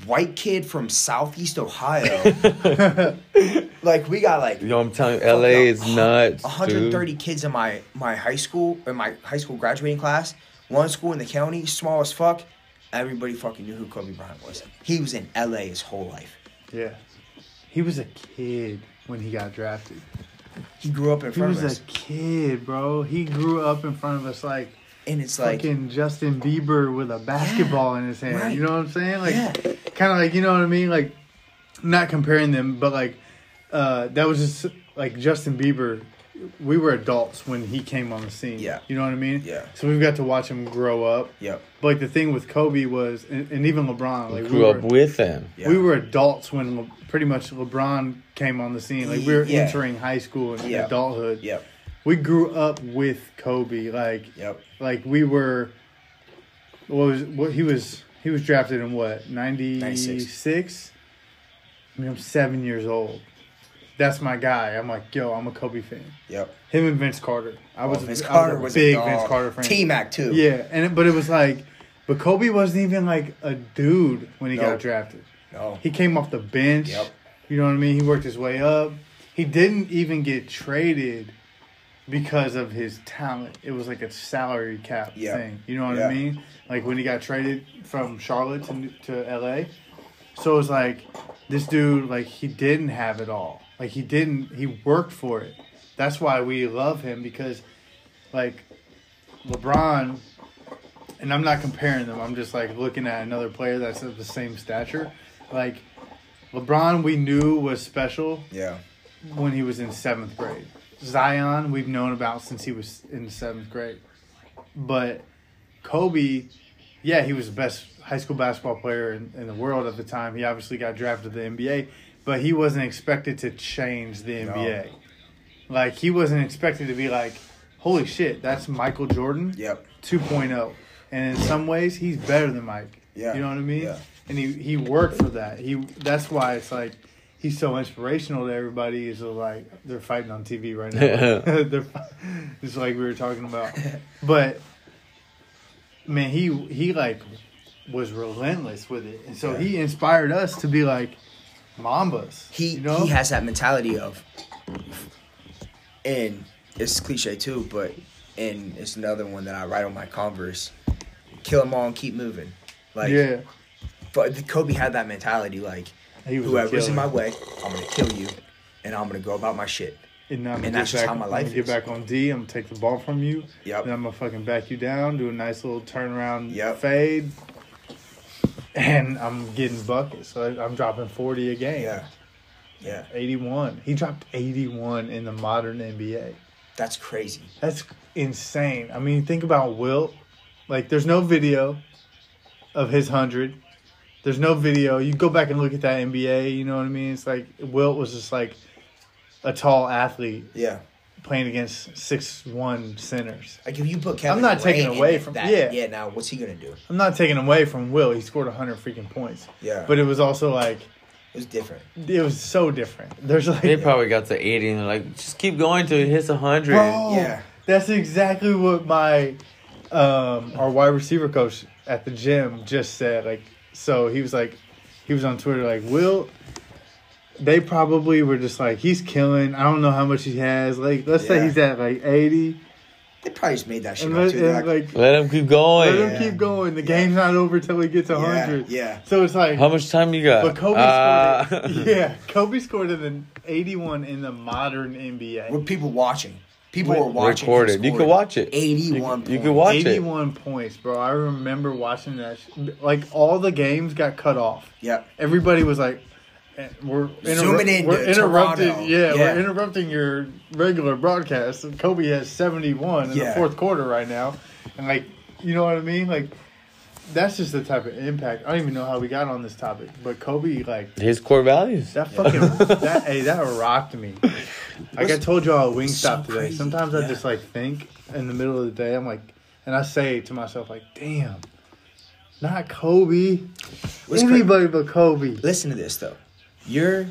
white kid from Southeast Ohio. like we got like Yo, I'm telling you, LA is nuts, 130 dude. kids in my my high school in my high school graduating class. One school in the county, small as fuck. Everybody fucking knew who Kobe Bryant was. He was in LA his whole life. Yeah. He was a kid when he got drafted. He grew up in He was a kid, bro. He grew up in front of us like and it's like fucking Justin Bieber with a basketball in his hand. right. You know what I'm saying? Like Yeah. kind of like you know what I mean? Like not comparing them, but like uh that was just like Justin Bieber we were adults when he came on the scene. Yeah. You know what I mean? Yeah. So we've got to watch him grow up. Yep. But like the thing with Kobe was, and, and even LeBron, like we Grew were, up with him. Yeah. we were adults when Le, pretty much LeBron came on the scene. Like we were Yeah. entering high school and Yeah. adulthood. Yep. We grew up with Kobe. Like Yep. like we were. What was what he was? He was drafted in what ninety 96. I mean, I'm seven years old. That's my guy. I'm like, yo, I'm a Kobe fan. Yep. Him and Vince Carter. I was, Oh, Vince I Carter was was a big a. Vince Carter fan. T Mac too. Yeah, and it, but it was like, but Kobe wasn't even like a dude when he No. got drafted. No. He came off the bench. Yep. You know what I mean? He worked his way up. He didn't even get traded because of his talent. It was like a salary cap Yeah. thing. You know what Yeah. I mean? Like when he got traded from Charlotte to to LA. So it was like this dude like he didn't have it all. Like he didn't he worked for it. That's why we love him because like LeBron and I'm not comparing them. I'm just like looking at another player that's of the same stature. Like LeBron, we knew was special Yeah. when he was in seventh grade. Zion, we've known about since he was in seventh grade. But Kobe, yeah, he was the best high school basketball player in, in the world at the time. He obviously got drafted to the NBA, but he wasn't expected to change the No. NBA. Like, he wasn't expected to be like, holy shit, that's Michael Jordan Yep. 2.0. And in some ways, he's better than Mike. Yeah. You know what I mean? Yeah. And he, he worked for that. He That's why it's like, he's so inspirational to everybody. Is like they're fighting on TV right now. they're it's like we were talking about, but man, he he like was relentless with it, and so Yeah. he inspired us to be like Mambas. He you know, he has that mentality of, and it's cliche too, but and it's another one that I write on my Converse. Kill them all and keep moving. Like, yeah. but Kobe had that mentality. Like, He was a whoever's in my way, I'm gonna kill you, and I'm gonna go about my shit. And, I'm And that's get just how my I'm life get is. back on D. I'm gonna take the ball from you. Yep. Then I'm gonna fucking back you down, do a nice little turnaround Yep. fade, and I'm getting buckets. So I'm dropping 40 a game. Yeah. Yeah. 81. He dropped 81 in the modern NBA. That's crazy. That's insane. I mean, think about Wilt. Like, there's no video of his 100. There's no video. You go back and look at that NBA, you know what I mean? It's like Wilt was just like a tall athlete Yeah. playing against six one centers. Like if you put Kevin I'm not taking away from- that, yeah. yeah. Now what's he gonna do? I'm not taking away from Will. He scored 100 freaking points. Yeah, But it was also like, it was different. it was so different. There's like, They probably got to 80 and they're like, just keep going till it hits 100. Bro, Yeah. that's exactly what my um our wide receiver coach at the gym just said. Like, so he was like, he was on Twitter like, Will. They probably were just like, he's killing. I don't know how much he has. Like, let's say he's at like eighty, They probably just made that shit and, up let, too. Like, like Let him keep going. let him Yeah. keep going. The game's not over till he gets yeah, hundred. yeah. So it's like, How much time you got? but Kobe Uh, scored. Yeah, Kobe scored in an eighty-one in the modern NBA. With people watching, people were watching. Recorded. You could watch it. Eighty-one. You, you can points. watch it. 81 points, bro. I remember watching that. Sh- like all the games got cut off. Yeah. Everybody was like, eh, "We're Zooming into we're interrupting. Yeah, Yeah. we're interrupting your regular broadcast." Kobe has 71 in the fourth quarter right now, and like, you know what I mean? Like, that's just the type of impact. I don't even know how we got on this topic, but Kobe, like. His core values. That fucking that hey that rocked me. Like I told y'all at Wingstop so today. crazy, Sometimes I just like think in the middle of the day. I'm like, and I say to myself like, "Damn, not Kobe. What's cra- Anybody but Kobe." Listen to this though. You're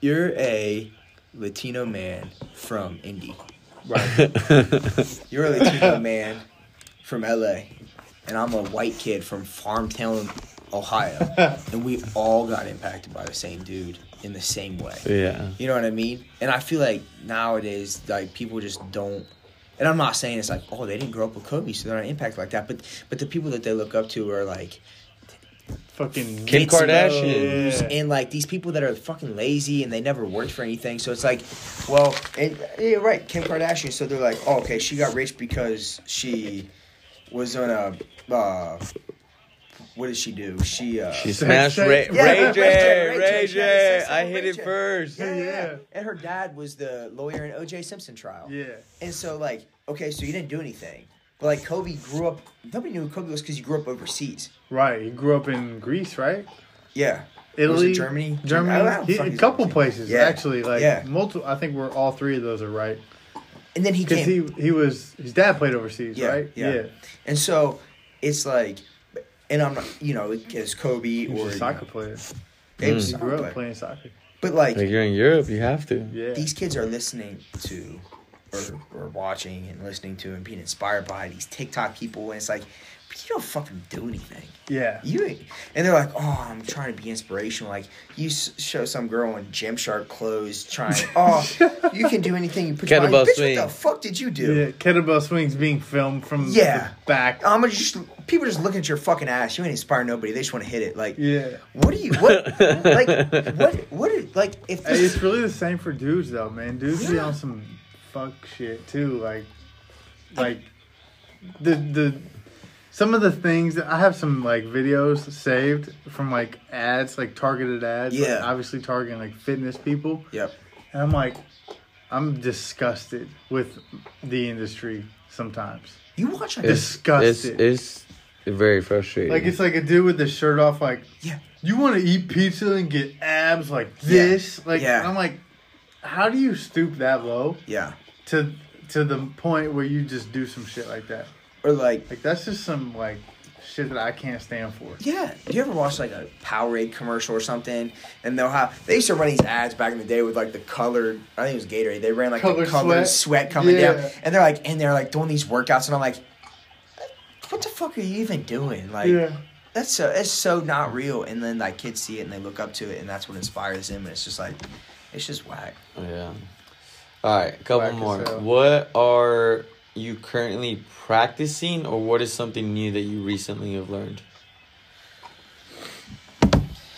you're a Latino man from Indy. Right. You're a Latino man from LA, and I'm a white kid from Farmtown, Ohio, and we all got impacted by the same dude in the same way. Yeah. You know what I mean? And I feel like nowadays, like people just don't. And I'm not saying it's like, oh, they didn't grow up with Kobe, so they're not impacted like that. But but the people that they look up to are like fucking Kim Kardashian. Yeah. and like these people that are fucking lazy and they never worked for anything. So it's like, well, and yeah, right, Kim Kardashian. So they're like, oh, okay, she got rich because she was on a uh, what did she do? She uh, She smashed Ray, Yeah, Ray Ray J. J, Ray Ray J, she had J. I hit Ray it J. first. yeah, yeah, Yeah. And her dad was the lawyer in O.J. Simpson trial. Yeah. And so like, okay, so you didn't do anything, but like Kobe grew up. Nobody knew who Kobe was because he grew up overseas. Right. He grew up in Greece, right? Yeah. Italy, Was it Germany? Germany. I don't know. He- a couple places Yeah. actually. Like Yeah. multiple. I think we're all three of those are right And then he came. he he was his dad played overseas, Yeah, right? yeah. And so it's like, and I'm not, you know, as Kobe He or was a you soccer know, player. they was mm. He a grew up player. playing soccer. But like, Like you're in Europe, you have to. Yeah. these kids are listening to or, or watching and listening to and being inspired by these TikTok people, and it's like, but you don't fucking do anything. yeah. You and they're like, oh, I'm trying to be inspirational. Like you s- show some girl in Gymshark clothes trying, oh, you can do anything. You put your Kettlebell body. Bitch, swing. what the fuck did you do? Yeah. Kettlebell swings being filmed from Yeah. the back. I'm gonna just people just looking at your fucking ass. You ain't inspire nobody. They just want to hit it. Like, Yeah. what do you what like what what is, like if Hey, this, it's really the same for dudes though, man. Dudes be Yeah. on some fuck shit too. Like, like the the some of the things that I have some like videos saved from like ads, like targeted ads. like, Yeah. obviously targeting like fitness people, Yep. and I'm like, I'm disgusted with the industry sometimes. You watch like It's- Disgusted. It's, it's very frustrating. Like it's like a dude with the shirt off, like Yeah. you want to eat pizza and get abs like this, like Yeah. and I'm like, how do you stoop that low Yeah. to to the point where you just do some shit like that? Or like Like that's just some like shit that I can't stand for. Yeah. Do you ever watch like a Powerade commercial or something? And they'll have they used to run these ads back in the day with like the colored I think it was Gatorade. They ran like Colored the colored sweat? sweat, coming Yeah. down. And they're like and they're like doing these workouts and I'm like what the fuck are you even doing? Like that's so it's so not real. And then like kids see it and they look up to it and that's what inspires them and it's just like it's just whack. Yeah. All right, a couple Whack more. What are you currently practicing, or what is something new that you recently have learned?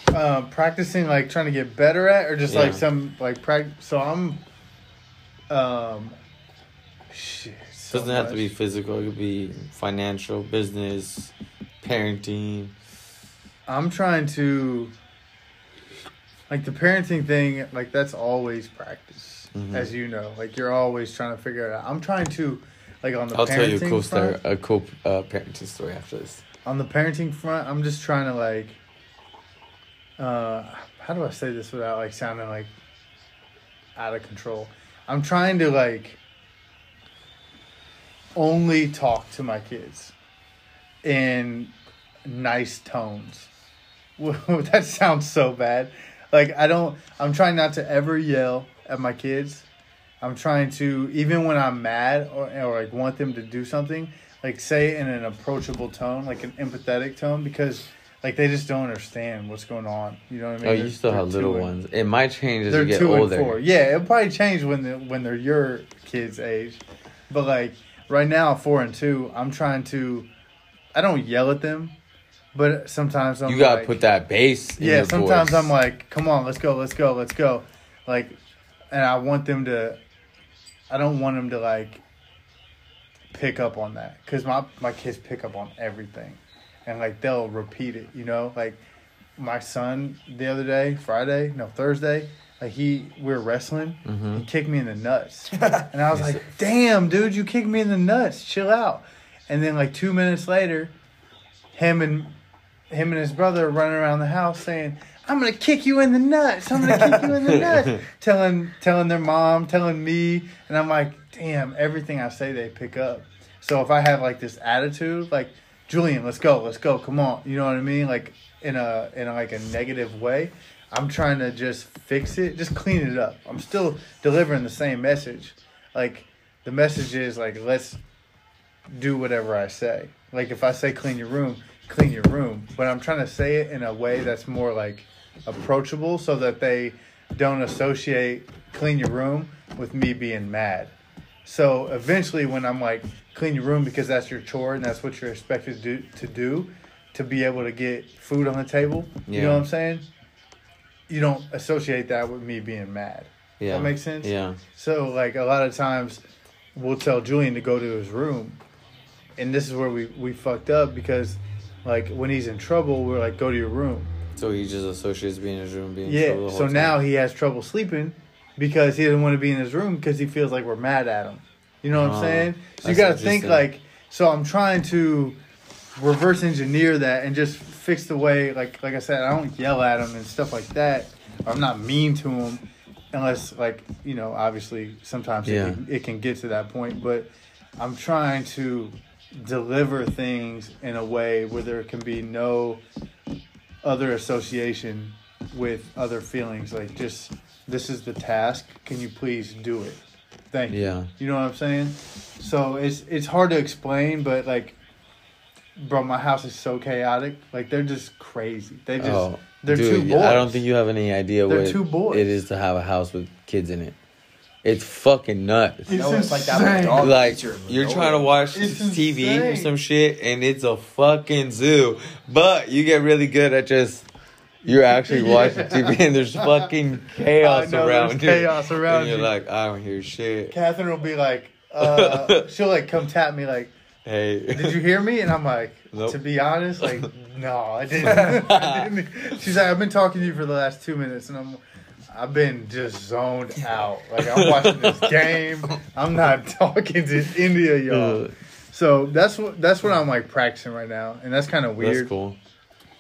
Uh, practicing like trying to get better at, or just Yeah. like some like practice. So I'm, um, shit. so doesn't have to be physical. It could be financial, business, parenting. I'm trying to like the parenting thing, like that's always practice, Mhm. as you know. Like you're always trying to figure it out. I'm trying to like on the I'll tell you a cool front, story, a cool uh, parenting story after this. on the parenting front, I'm just trying to like uh how do I say this without like sounding like out of control? I'm trying to like only talk to my kids in nice tones. that sounds so bad. Like I don't I'm trying not to ever yell at my kids. I'm trying to even when I'm mad or, or like want them to do something, like say it in an approachable tone, like an empathetic tone because like they just don't understand what's going on. You know what I mean? Oh, They're- you still have little two and- ones. It might change as they're you get two older. and four. Yeah, it'll probably change when they when they're your kids' age. But like right now, four and two, I'm trying to. I don't yell at them, but sometimes I'm. You gotta like- put that bass. In Yeah, sometimes voice. I'm like, "Come on, let's go, let's go, let's go," like, and I want them to. I don't want them to like. Pick up on that because my my kids pick up on everything, and like they'll repeat it. You know, like my son the other day, Friday, no Thursday, like he we were wrestling, Mhm. he kicked me in the nuts, and I was like, "Damn, dude, you kicked me in the nuts. Chill out." And then like two minutes later, him and him and his brother are running around the house saying, "I'm gonna kick you in the nuts. I'm gonna kick you in the nuts." telling telling their mom, telling me, and I'm like, "Damn, everything I say they pick up." So if I have like this attitude, like Julian, let's go, let's go, come on, you know what I mean? Like in a in a, like a negative way, I'm trying to just fix it, just clean it up. I'm still delivering the same message. Like the message is like let's do whatever I say. Like if I say clean your room, clean your room. But I'm trying to say it in a way that's more like approachable so that they don't associate clean your room with me being mad. So eventually when I'm like clean your room because that's your chore and that's what you're expected to do, to do to be able to get food on the table, you know what I'm saying? You don't associate that with me being mad. Yeah. That makes sense? Yeah. So like a lot of times we'll tell Julian to go to his room. And this is where we, we fucked up because like when he's in trouble, we're like, go to your room. So he just associates being in his room being Yeah. So whole now he has trouble sleeping because he doesn't want to be in his room because he feels like we're mad at him. You know what Oh, I'm saying? So you got to think like. So I'm trying to reverse engineer that and just fix the way, like like I said, I don't yell at him and stuff like that. I'm not mean to him unless like you know obviously sometimes Yeah. it, it can get to that point but i'm trying to deliver things in a way where there can be no other association with other feelings like just this is the task can you please do it thank you Yeah. you know what i'm saying so it's it's hard to explain but like bro my house is so chaotic like they're just crazy they just Oh, they're dude, two boys I don't think you have any idea They're what two boys. it is to have a house with kids in it. It's fucking nuts. It's No, it's like that with insane. like You're you're nowhere. trying to watch It's TV or some shit, and it's a fucking zoo. But you get really good at just you're actually Yeah. watching TV, and there's fucking chaos I know, around you. chaos around and you're you. like, I don't hear shit. Catherine will be like, uh, she'll like come tap me like, Hey, "Did you hear me?" And I'm like, Nope. "To be honest, like, no, I didn't. I didn't." She's like, "I've been talking to you for the last two minutes, and I'm, I've been just zoned out. Like I'm watching this game. I'm not talking to India, y'all. So that's what that's what I'm like practicing right now, and that's kind of weird, That's cool.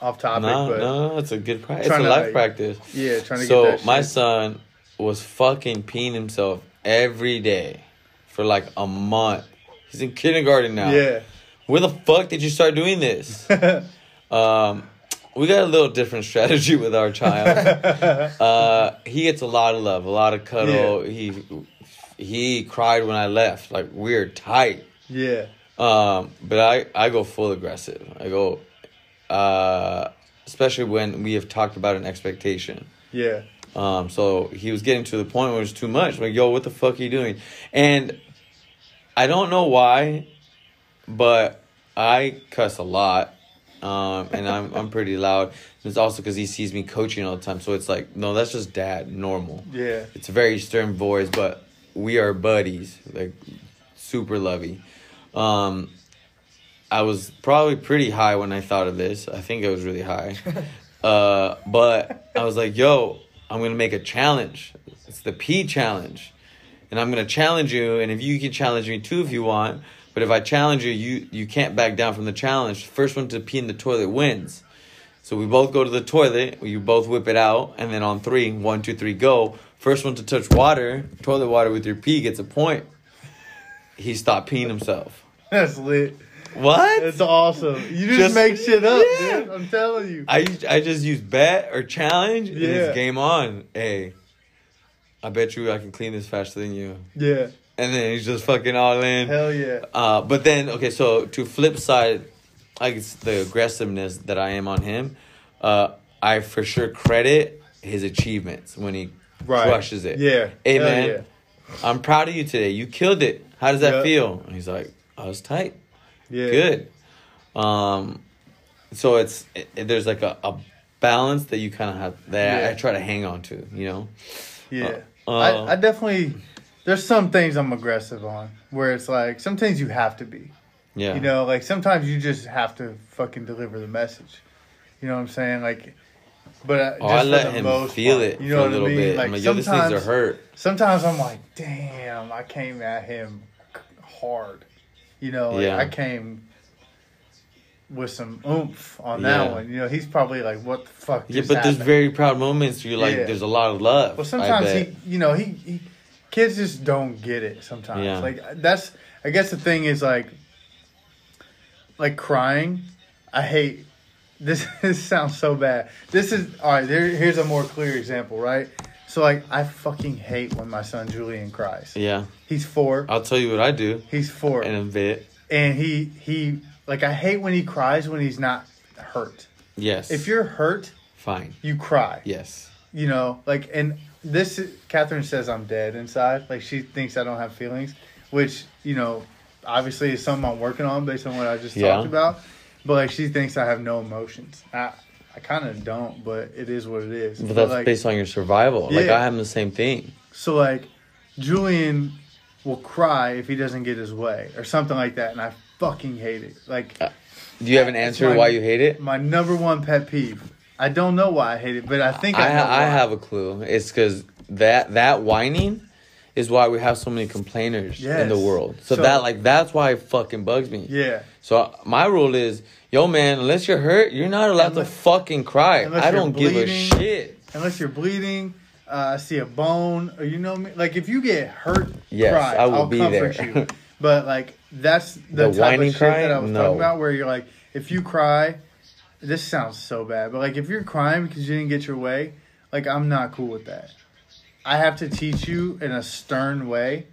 off topic, No, but no, it's a good practice. It's a life like, practice. yeah, trying to So get that. my son was fucking peeing himself every day for like a month. He's in kindergarten now. yeah, Where the fuck did you start doing this? um, we got a little different strategy with our child. uh, he gets a lot of love, a lot of cuddle. He he cried when I left. Like we're tight. yeah, Um, but I, I go full aggressive. I go, uh, especially when we have talked about an expectation. yeah, Um, so he was getting to the point where it was too much. Like, yo, what the fuck are you doing? And I don't know why, but I cuss a lot. Um, and I'm I'm pretty loud. It's also because he sees me coaching all the time. So it's like, no, that's just dad, normal. yeah, It's a very stern voice, but we are buddies, like super lovey. Um, I was probably pretty high when I thought of this. I think I was really high. uh, but I was like, yo, I'm gonna make a challenge. It's the P challenge, and I'm gonna challenge you. And if you can challenge me too, if you want. But if I challenge you, you you can't back down from the challenge. First one to pee in the toilet wins. So we both go to the toilet. You both whip it out, and then on three, one, two, three, go. First one to touch water, toilet water with your pee gets a point. He stopped peeing himself. that's lit. What? That's awesome. You just, Just- make shit up, Yeah. dude. I'm telling you. I I just use bet or challenge, and Yeah. it's game on. Hey, I bet you I can clean this faster than you. yeah, And then he's just fucking all in. hell yeah. Uh, but then okay, so to flip side, I guess the aggressiveness that I am on him, uh, I for sure credit his achievements when he Right. crushes it. Yeah. Hey Hell man, yeah. I'm proud of you today. You killed it. How does that Yeah. feel? And he's like, I was tight. Yeah. Good. Um, so it's it, there's like a, a balance that you kind of have that I, Yeah. I try to hang on to. You know. Yeah. Uh, I, I definitely there's some things I'm aggressive on where it's like some things you have to be. Yeah. You know, like sometimes you just have to fucking deliver the message. You know what I'm saying? Like but uh, Oh, I let him feel part, it You know for a what little I mean? bit. Like I'm like, yo, this needs to hurt. sometimes I'm like, damn, I came at him hard. You know, like Yeah. I came with some oomph on that Yeah. one. You know, he's probably like, what the fuck? Yeah, but there's very proud moments. Where you're like, Yeah. there's a lot of love. Well, sometimes he, you know, he, he, kids just don't get it. Sometimes, Yeah. like that's, I guess the thing is like, like crying. I hate this. This sounds so bad. This is all right. There, here's a more clear example, right? So like, I fucking hate when my son Julian cries. Yeah, He's four. I'll tell you what I do He's four, in a bit. and he he like I hate when he cries when he's not hurt. Yes. If you're hurt, fine. you cry. Yes. you know, like, and this, is- Catherine says I'm dead inside. Like, she thinks I don't have feelings, which, you know, obviously is something I'm working on based on what I just Yeah. talked about. But, like, she thinks I have no emotions. I, I kind of don't, but it is what it is. But that's like, based on your survival. Like I have the same thing. so, like, Julian will cry if he doesn't get his way or something like that, and I fucking hate it. Like, Uh. Do you have an answer my- why you hate it? My number one pet peeve. I don't know why I hate it, but I think I, I I have a clue. It's because that that whining is why we have so many complainers in the world. So, So- that like that's why it fucking bugs me. Yeah. So my rule is, yo man, unless you're hurt, you're not allowed Unless- to fucking cry. I don't give a bleeding. shit. Unless you're bleeding, uh, I see a bone, or you know me. Like if you get hurt, Yes, cry, I will will be comfort there. you. But like that's the, The type whining of shit cry? that I was No. talking about, where you're like, if you cry, this sounds so bad, but like if you're crying because you didn't get your way, like I'm not cool with that. I have to teach you in a stern way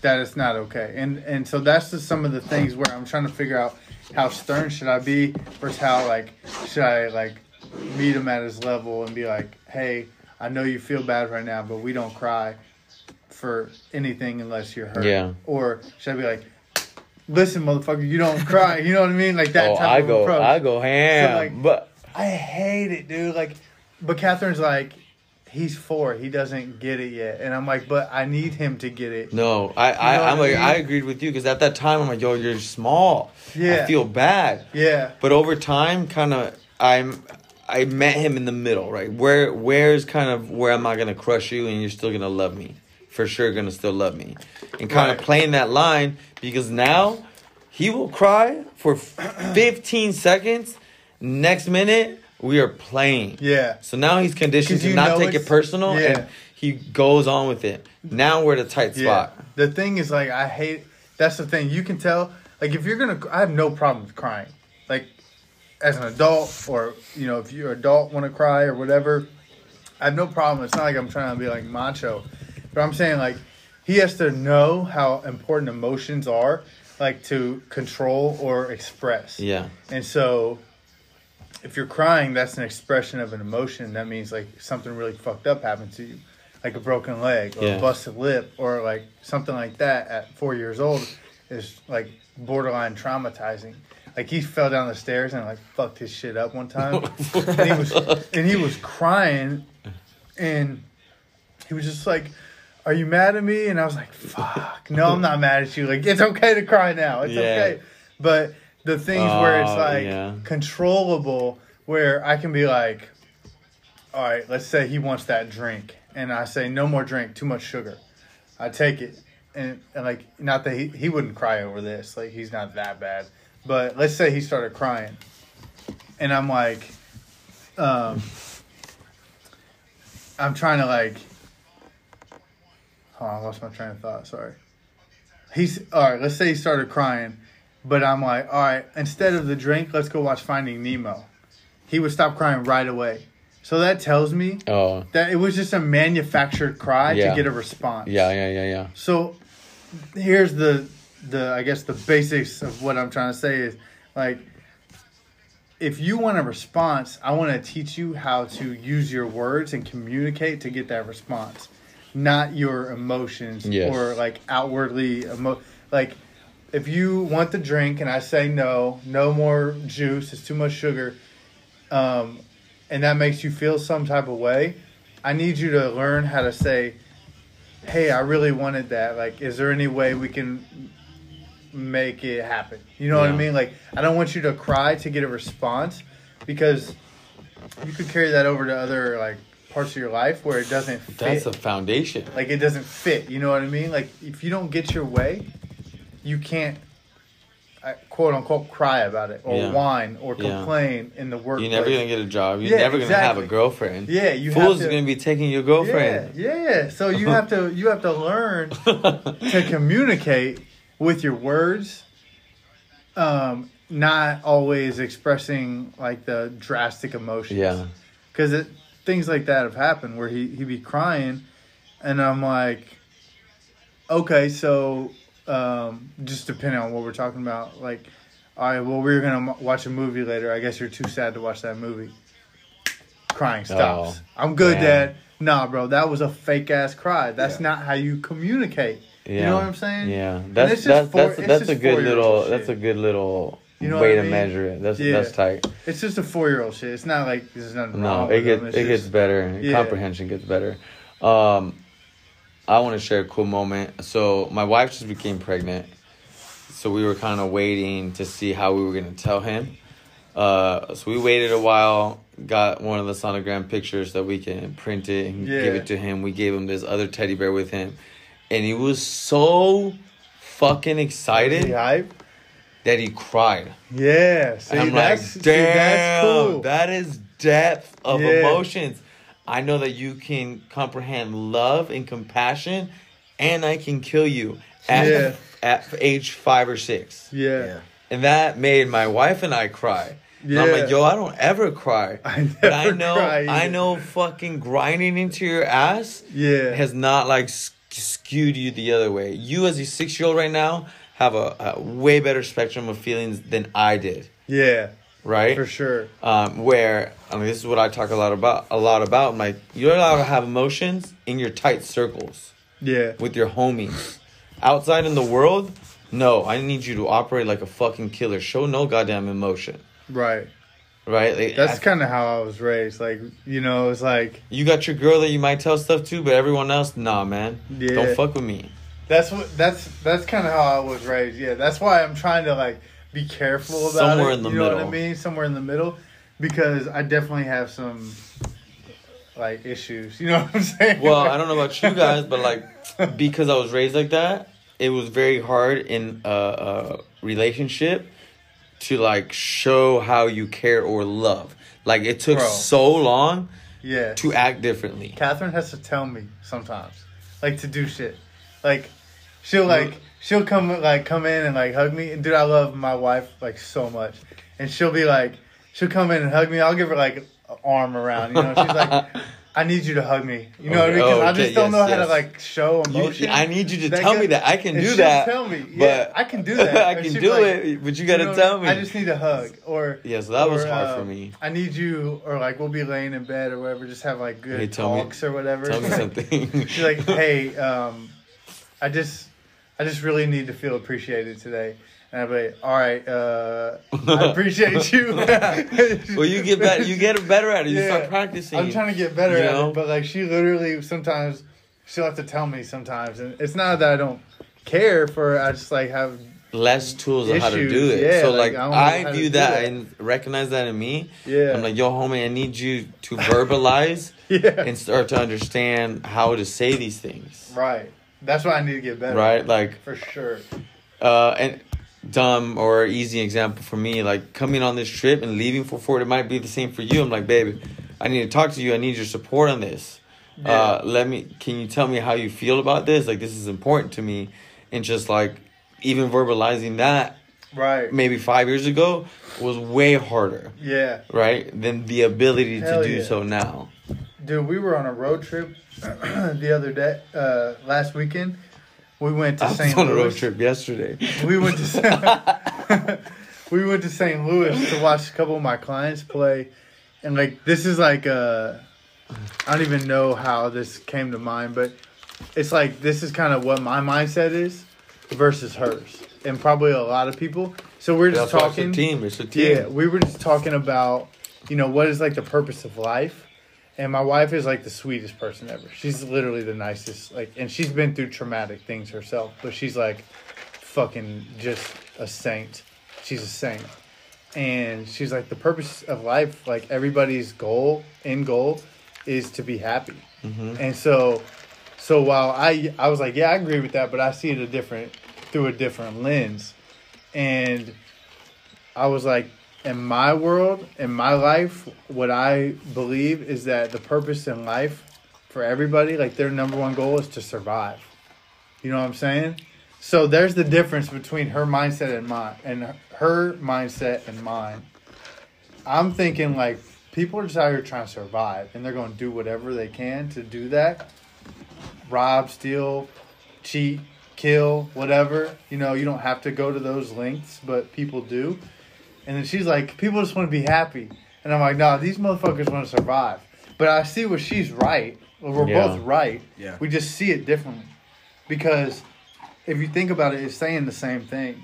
that it's not okay, and and so that's just some of the things where I'm trying to figure out how stern should I be versus how like should I like meet him at his level and be like, hey, I know you feel bad right now, but we don't cry for anything unless you're hurt. Yeah. Or should I be like, listen, motherfucker, you don't cry. You know what I mean? Like that oh, type I of go, approach. I go ham. like- but I hate it, dude. Like, but Catherine's like, he's four. He doesn't get it yet, and I'm like, but I need him to get it. no, I, I, know I'm I like, mean? I agreed with you because at that time I'm like, yo, you're small. Yeah. I feel bad. Yeah. But over time, kind of, I'm, I met him in the middle, right? Where, where's kind of where I'm not gonna crush you and you're still gonna love me, for sure, gonna still love me, and kind of playing that line because now he will cry for 15 seconds. Next minute, we are playing. Yeah. So now he's conditioned to not take it personal, yeah. and he goes on with it. Now we're at a tight Yeah. spot. The thing is, like, I hate. That's the thing. You can tell. Like, if you're gonna, I have no problem with crying. Like, as an adult, or you know, if you're an adult want to cry or whatever, I have no problem. It's not like I'm trying to be like macho, but I'm saying like he has to know how important emotions are, like to control or express. Yeah. And so, if you're crying, that's an expression of an emotion. That means like something really fucked up happened to you, like a broken leg or Yeah. a busted lip or like something like that at four years old is like borderline traumatizing. Like he fell down the stairs and like fucked his shit up one time, and he was and he was crying, and he was just like. Are you mad at me? And I was like, "Fuck, no, I'm not mad at you. Like, it's okay to cry now. It's Yeah. okay." But the things where it's Oh, like yeah. controllable where I can be like, all right, let's say he wants that drink, and I say no more drink, too much sugar. I take it, and, and like not that he he wouldn't cry over this, like he's not that bad, but let's say he started crying, and I'm like, um, I'm trying to like, hold on, I lost my train of thought. Sorry. He's all right. Let's say he started crying, but I'm like, all right. Instead of the drink, let's go watch Finding Nemo. He would stop crying right away. So that tells me Oh. that it was just a manufactured cry Yeah. to get a response. Yeah. Yeah. Yeah. Yeah. So here's the the I guess the basics of what I'm trying to say is like if you want a response, I want to teach you how to use your words and communicate to get that response, not your emotions Yes. or like outwardly emo- like if you want the drink and I say no, no more juice, it's too much sugar, um, and that makes you feel some type of way, I need you to learn how to say, hey, I really wanted that. Like, is there any way we can make it happen? You know what I mean? Like, I don't want you to cry to get a response because you could carry that over to other like parts of your life where it doesn't fit. That's a foundation. like it doesn't fit. You know what I mean? Like if you don't get your way, you can't uh, quote unquote cry about it or Yeah. whine or Yeah. complain in the workplace. You're never gonna get a job. You're Yeah, never gonna have a girlfriend. Yeah, you Fools is gonna be taking your girlfriend. Yeah, yeah. So you have to you have to learn to communicate with your words. Um, not always expressing like the drastic emotions. Yeah. because things like that have happened where he he be crying, and I'm like, okay, so um, just depending on what we're talking about, like, all right, well, we're gonna watch a movie later. I guess you're too sad to watch that movie. Crying stops. Oh, I'm good, damn. Dad. Nah, bro, that was a fake ass cry. That's Yeah. not how you communicate. Yeah. You know what I'm saying? Yeah. That's just that's for- that's that's a good little that's a good little You know way I to measure it. That's Yeah. that's tight. It's just a four year old shit. It's not like there's nothing No, wrong it with gets it It's gets better. Yeah. Comprehension gets better. Um, I want to share a cool moment. So my wife just became pregnant, so we were kind of waiting to see how we were gonna tell him. Uh, so we waited a while, got one of the sonogram pictures that we can print it and give it to him. We gave him this other teddy bear with him, and he was so fucking excited hype? That he cried. Yeah. See, And I'm like, that's, see, damn, that's cool. that is depth of Yeah. emotions. I know that you can comprehend love and compassion, and I can kill you at Yeah. at age five or six. yeah. And that made my wife and I cry. And I'm like, yo, I don't ever cry. I but I know, cry I know, fucking grinding into your ass Yeah. has not like s- skewed you the other way. You, as a six year old right now, have a, a way better spectrum of feelings than I did. yeah. Right? For sure. um, where I mean, this is what I talk a lot about. A lot about. I'm like, you're allowed to have emotions in your tight circles Yeah. with your homies. Outside in the world, no. I need you to operate like a fucking killer. Show no goddamn emotion, Right. right? Like, That's kind of how I was raised. Like, you know, it's like you got your girl that you might tell stuff to, but everyone else, nah, man. Yeah. Don't fuck with me. That's what that's that's kind of how I was raised. Yeah, that's why I'm trying to like be careful about Somewhere it. in the you know what I mean? Somewhere in the middle, because I definitely have some like issues. You know what I'm saying? Well, I don't know about you guys, but like because I was raised like that, it was very hard in a, a relationship to like show how you care or love. Like it took Bro. so long Yeah. to act differently. Catherine has to tell me sometimes, like to do shit. Like she'll like she'll come like come in and like hug me. Dude, I love my wife like so much. And she'll be like, she'll come in and hug me. I'll give her like an arm around. You know, she's like, I need you to hug me. You know what I mean? Okay, Because I just don't yes, know how yes. to like show You- emotion. I need you to That tell me that I can do that. Tell me, yeah, but I can do that. I can do like, it, but you gotta know tell me. I just need a hug, or Yeah, so that was or, hard for uh, me. I need you, or like we'll be laying in bed or whatever, just have like good Hey, tell me- talks or whatever. Tell me something. She's like, hey, um, I just, I just really need to feel appreciated today. And I'd be like, all right, uh, I appreciate you. well, you get better. You get better at it. You Yeah. start practicing. I'm trying to get better at know? it, but like she literally sometimes she'll have to tell me sometimes, and it's not that I don't care for. I just like have less tools of how to do it. yeah, so like, like, I I, view that, that. and recognize that in me. yeah, I'm like, yo, homie, I need you to verbalize yeah, and start to understand how to say these things. right. That's why I need to get better. Right? Like, for sure. uh, and dumb or easy example for me, like coming on this trip and leaving for Ford, it might be the same for you. I'm like, baby, I need to talk to you. I need your support on this. Uh, let me, can you tell me how you feel about this? Like, this is important to me. And just like, even verbalizing that Right. maybe five years ago was way harder, Yeah. right? Than the ability Hell to do yeah. so now. Dude, we were on a road trip the other day, uh, last weekend. We went to I was St. on a road Louis. trip yesterday. We went to we went to St. Louis to watch a couple of my clients play, and like this is like uh, I don't even know how this came to mind, but it's like this is kind of what my mindset is versus hers, and probably a lot of people. So we're just That's why it's a talking. team. It's a team. Yeah, we were just talking about, you know, what is like the purpose of life. And my wife is like the sweetest person ever. She's literally the nicest. Like, and she's been through traumatic things herself, but she's like fucking just a saint. She's a saint. And she's like, the purpose of life, like everybody's goal, end goal, is to be happy. Mhm. And so, so while I, I was like, yeah, I agree with that, but I see it a different, through a different lens. And I was like, in my world, in my life, what I believe is that the purpose in life for everybody, like their number one goal is to survive. You know what I'm saying? So there's the difference between her mindset and mine, and her mindset and mine. I'm thinking like people are just out here trying to survive, and they're going to do whatever they can to do that. Rob, steal, cheat, kill, whatever. You know, you don't have to go to those lengths, but people do. And then she's like, people just want to be happy. And I'm like, no, these motherfuckers want to survive. But I see where she's right. Well, we're Yeah. both right. Yeah. We just see it differently. Because if you think about it, it's saying the same thing.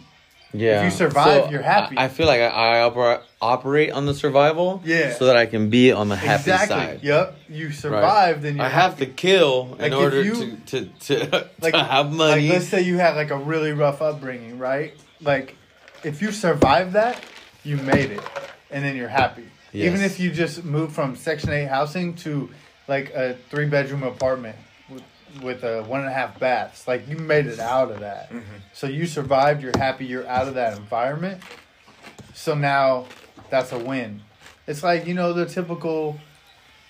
Yeah. If you survive, you're happy. I, I feel like I, I oper- operate on the survival. Yeah. So that I can be on the happy exactly. side. Yep. You survive, then you're I have to kill Like, in order you- to, to, to, like to have money. Like, let's say you had like a really rough upbringing, right? Like, if you survive that, you made it. and then you're happy. Yes. Even if you just move from Section Eight housing to like a three bedroom apartment with with a one and a half baths, like you made it out of that. So you survived. You're happy. You're out of that environment. So now that's a win. It's like you know the typical.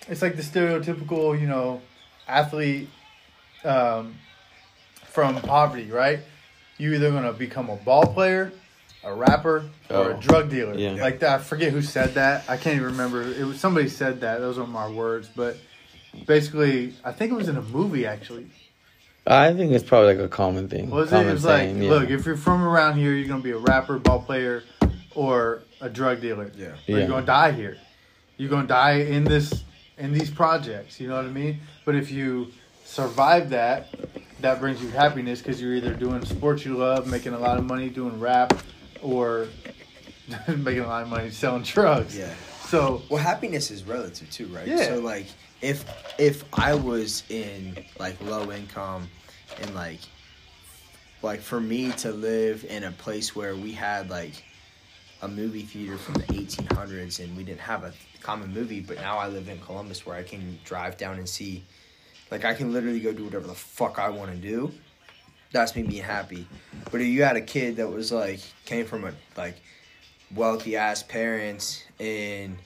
It's like the stereotypical you know athlete um, from poverty, right? You're either gonna become a ball player, a rapper, or Oh. a drug dealer. Yeah. Like that. I forget who said that. I can't even remember. It was somebody said that. Those aren't my words, but basically, I think it was in a movie actually. I think it's probably like a common thing. Was it? common It was like, yeah. look, if you're from around here, you're gonna be a rapper, ball player, or a drug dealer. Yeah. Or Yeah. You're gonna die here. You're gonna die in this in these projects. You know what I mean? But if you survive that, that brings you happiness because you're either doing sports you love, making a lot of money doing rap, or making a lot of money selling drugs. Yeah. So Well, happiness is relative too, right? Yeah. So like, if if I was in like low income, and like, like for me to live in a place where we had like a movie theater from the 1800s and we didn't have a common movie, but now I live in Columbus where I can drive down and see, like I can literally go do whatever the fuck I want to do. That's me being happy. But if you had a kid that was like came from a like wealthy ass parents and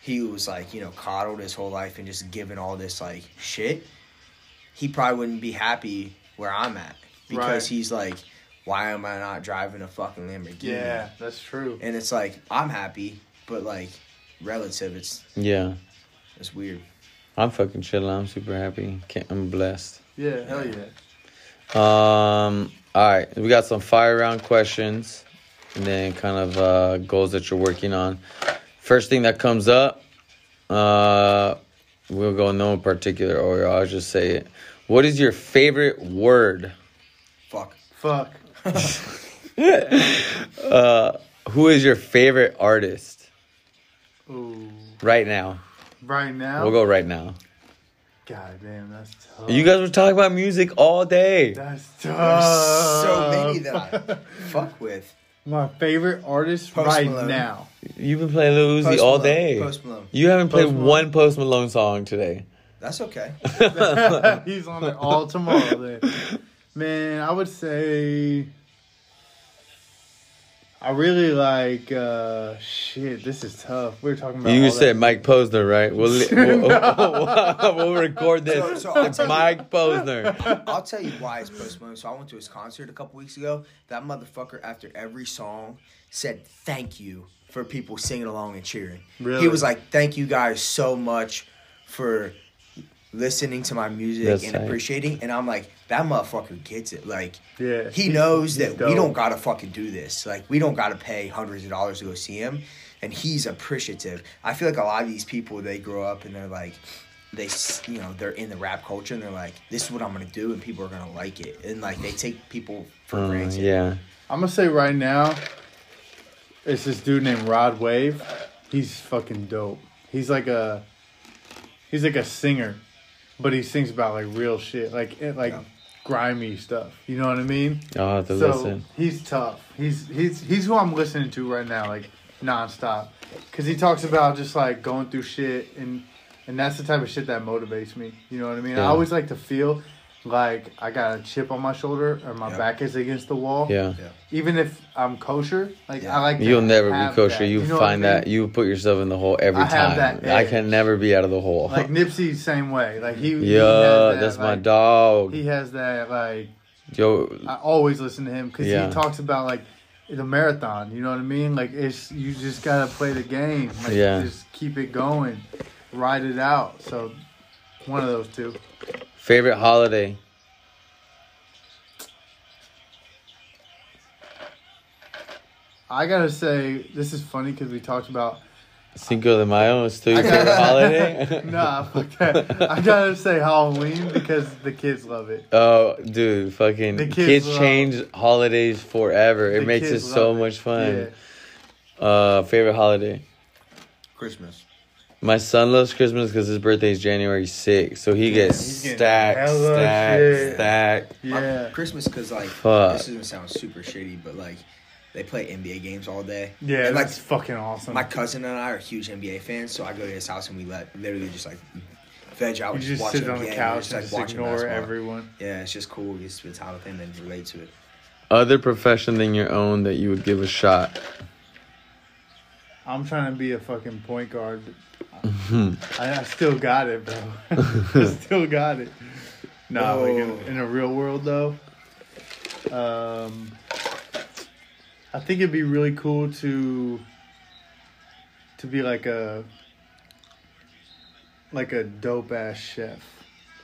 he was like you know coddled his whole life and just given all this like shit he probably wouldn't be happy where i'm at because Right. he's like why am i not driving a fucking lamborghini yeah, that's true. and it's like i'm happy but like relative it's Yeah. it's weird I'm fucking chilling. I'm super happy. I'm blessed. Yeah, hell yeah. Um. All right, we got some fire round questions, and then kind of uh, goals that you're working on. First thing that comes up, uh, we'll go in no particular order. I'll just say it. What is your favorite word? fuck Fuck. Uh, who is your favorite artist Ooh. right now? Right now. We'll go right now. God damn, that's tough. You guys were talking about music all day. That's there's tough. so many that i fuck with My favorite artist Post right Malone. now. You've been playing Lil Uzi Post all Malone, day. Post Malone. You haven't played Post Malone. one Post Malone song today. that's okay He's on it all tomorrow. Then, man, I would say I really like. uh Shit, this is tough. We are talking about. You all said that- Mike Posner, right? We'll, li- we'll, we'll, we'll record this. So- so it's tell you- Mike Posner. I'll tell you why it's Post Malone. So I went to his concert a couple weeks ago. That motherfucker, after every song, said thank you for people singing along and cheering. Really? He was like, "Thank you guys so much for listening to my music That's and tight. appreciating." And I'm like, "That motherfucker gets it. Like, Yeah, he knows that dope. we don't gotta fucking do this. Like, we don't gotta pay hundreds of dollars to go see him." And he's appreciative. I feel like a lot of these people they grow up and they're like, they you know they're in the rap culture and they're like, this is what I'm gonna do and people are gonna like it and like they take people for Uh, granted. yeah. I'm gonna say right now, it's this dude named Rod Wave. He's fucking dope. He's like a, he's like a singer, but he sings about like real shit, like it, like Yeah. grimy stuff. You know what I mean? I'll have to so listen. he's tough. He's he's he's who I'm listening to right now, like nonstop, because he talks about just like going through shit and and that's the type of shit that motivates me. You know what I mean? I always like to feel like I got a chip on my shoulder or my Yeah. back is against the wall. Yeah. Even if I'm kosher, like Yeah. I like. to You'll never be kosher. that. You, know what I find mean? that you put yourself in the hole every I have time. that I can never be out of the hole. Like Nipsey, same way. Like he. he yeah, has that, that's my dog. He has that like. Yo, I always listen to him because Yeah. he talks about like the marathon. You know what I mean? Like it's you just gotta play the game. Like, Yeah. Just keep it going, ride it out. So one of those two. Favorite holiday? I gotta say this is funny because we talked about. Cinco de Mayo is still your I gotta- favorite holiday? Nah, fuck that. I gotta say Halloween because the kids love it. Oh, dude, fucking The kids, kids love- change holidays forever. It The makes it so it. much fun. Yeah. Uh, favorite holiday? Christmas. My son loves Christmas because his birthday is January 6th, so he gets he's stacked, stacked, shit. stacked. My- Yeah. Christmas because like Fuck. this is gonna sound super shitty, but like They play NBA games all day. Yeah, and like that's fucking awesome. my cousin and I are huge NBA fans, so I go to his house and we let literally just like veg out, you and just watch sit NBA, on the and couch just, and like, just watching ignore basketball. everyone. Yeah, it's just cool. You spend time with him and relate to it. Other profession than your own that you would give a shot. I'm trying to be a fucking point guard. I, I still got it, bro. I still got it. No, like in, Oh. in a real world though, um, I think it'd be really cool to to be like a like a dope ass chef.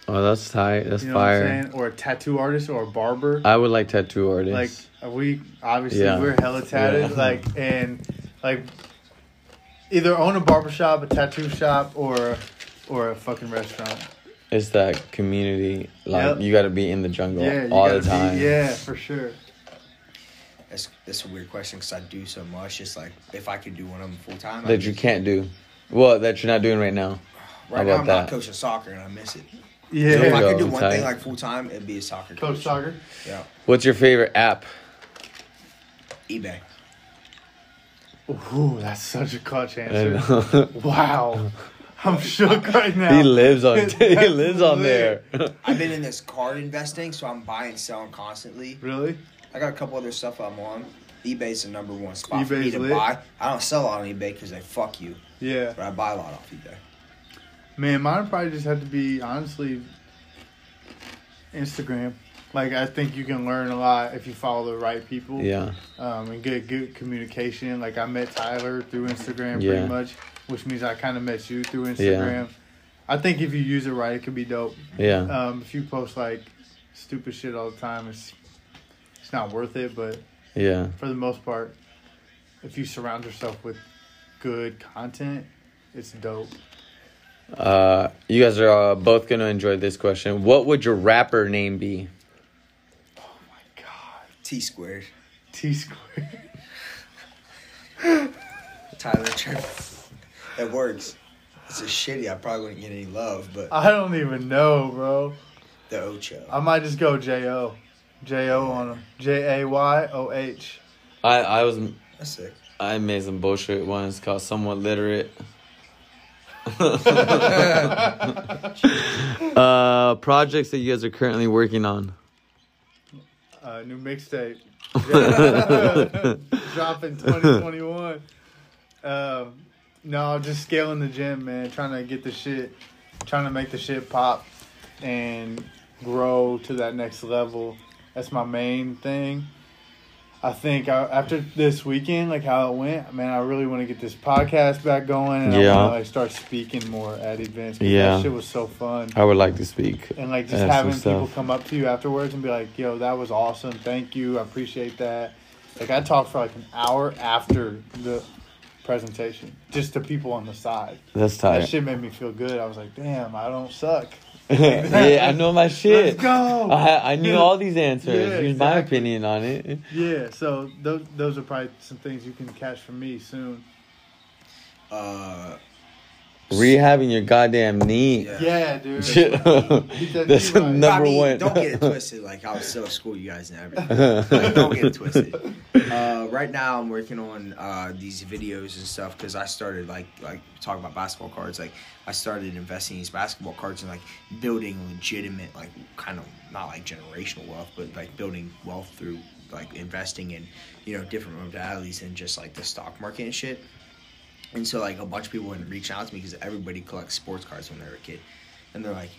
Oh, that's tight. That's You know what I'm fire. saying? Or a tattoo artist or a barber. I would like tattoo like artists. are we obviously Yeah. we're hella tatted Yeah. like and like either own a barbershop a tattoo shop or or a fucking restaurant it's that community. Like Yep. you got to be in the jungle yeah all the time. be, yeah for sure That's it's a weird question because I do so much. Just like if I could do one of them full time. That you can't do. Well, that you're not doing right now. Right How now, I'm that? not coaching soccer and I miss it. yeah So if I could do one thing like full time, it'd be a soccer coach. coach soccer Yeah, What's your favorite app? eBay. Ooh, that's such a clutch answer wow i'm shook right now he lives on. he lives on there. I've been in this card investing, so I'm buying and selling constantly. really I got a couple other stuff I'm on. eBay's the number one spot for me to lit. buy. I don't sell a lot on eBay because they fuck you, yeah but I buy a lot off eBay. Man, mine probably just had to be honestly Instagram. Like I think you can learn a lot if you follow the right people. yeah. Um, and get good communication. Like I met Tyler through Instagram Yeah. pretty much, which means I kind of met you through Instagram. I think if you use it right, it could be dope. Yeah. Um, if you post like stupid shit all the time, it's it's not worth it. But Yeah. for the most part, if you surround yourself with good content, it's dope. Uh, you guys are uh, both gonna enjoy this question. What would your rapper name be? My god. T squared. T squared. Tyler Trip. It works. It's a shitty. I probably wouldn't get any love, but I don't even know, bro. the Ocho. I might just go J O. J O on him. J A Y O H. I I was That's sick. I made some bullshit once called somewhat literate. uh, projects that you guys are currently working on. Uh, new mixtape. Dropping 2021. Um, no, just scaling the gym, man. Trying to get the shit, trying to make the shit pop and grow to that next level. That's my main thing. I think I, after this weekend, like how it went, man, I really want to get this podcast back going, and Yeah. I want to like start speaking more at events. Yeah. that shit was so fun. I would like to speak. And like just having people come up to you afterwards and be like, "Yo, that was awesome. Thank you. I appreciate that." Like I talked for like an hour after the presentation, just to people on the side. That's tight. That shit made me feel good. I was like, "Damn, I don't suck." Yeah, I know my shit. Let's go. I I knew all these answers. Yeah, Here's my opinion on it. Yeah. So those those are probably some things you can catch from me soon. Uh, Rehabbing your goddamn knee. Yeah. Yeah, dude. That's the number I mean, one. Don't get it twisted. Like I was still school you guys and everything. Like, don't get it twisted. Uh, right now, I'm working on uh, these videos and stuff because I started like like talking about basketball cards. Like I started investing in these basketball cards and like building legitimate like kind of not like generational wealth, but like building wealth through like investing in you know different modalities and just like the stock market and shit. And so like a bunch of people would reach out to me because everybody collects sports cards when they're a kid, and they're like,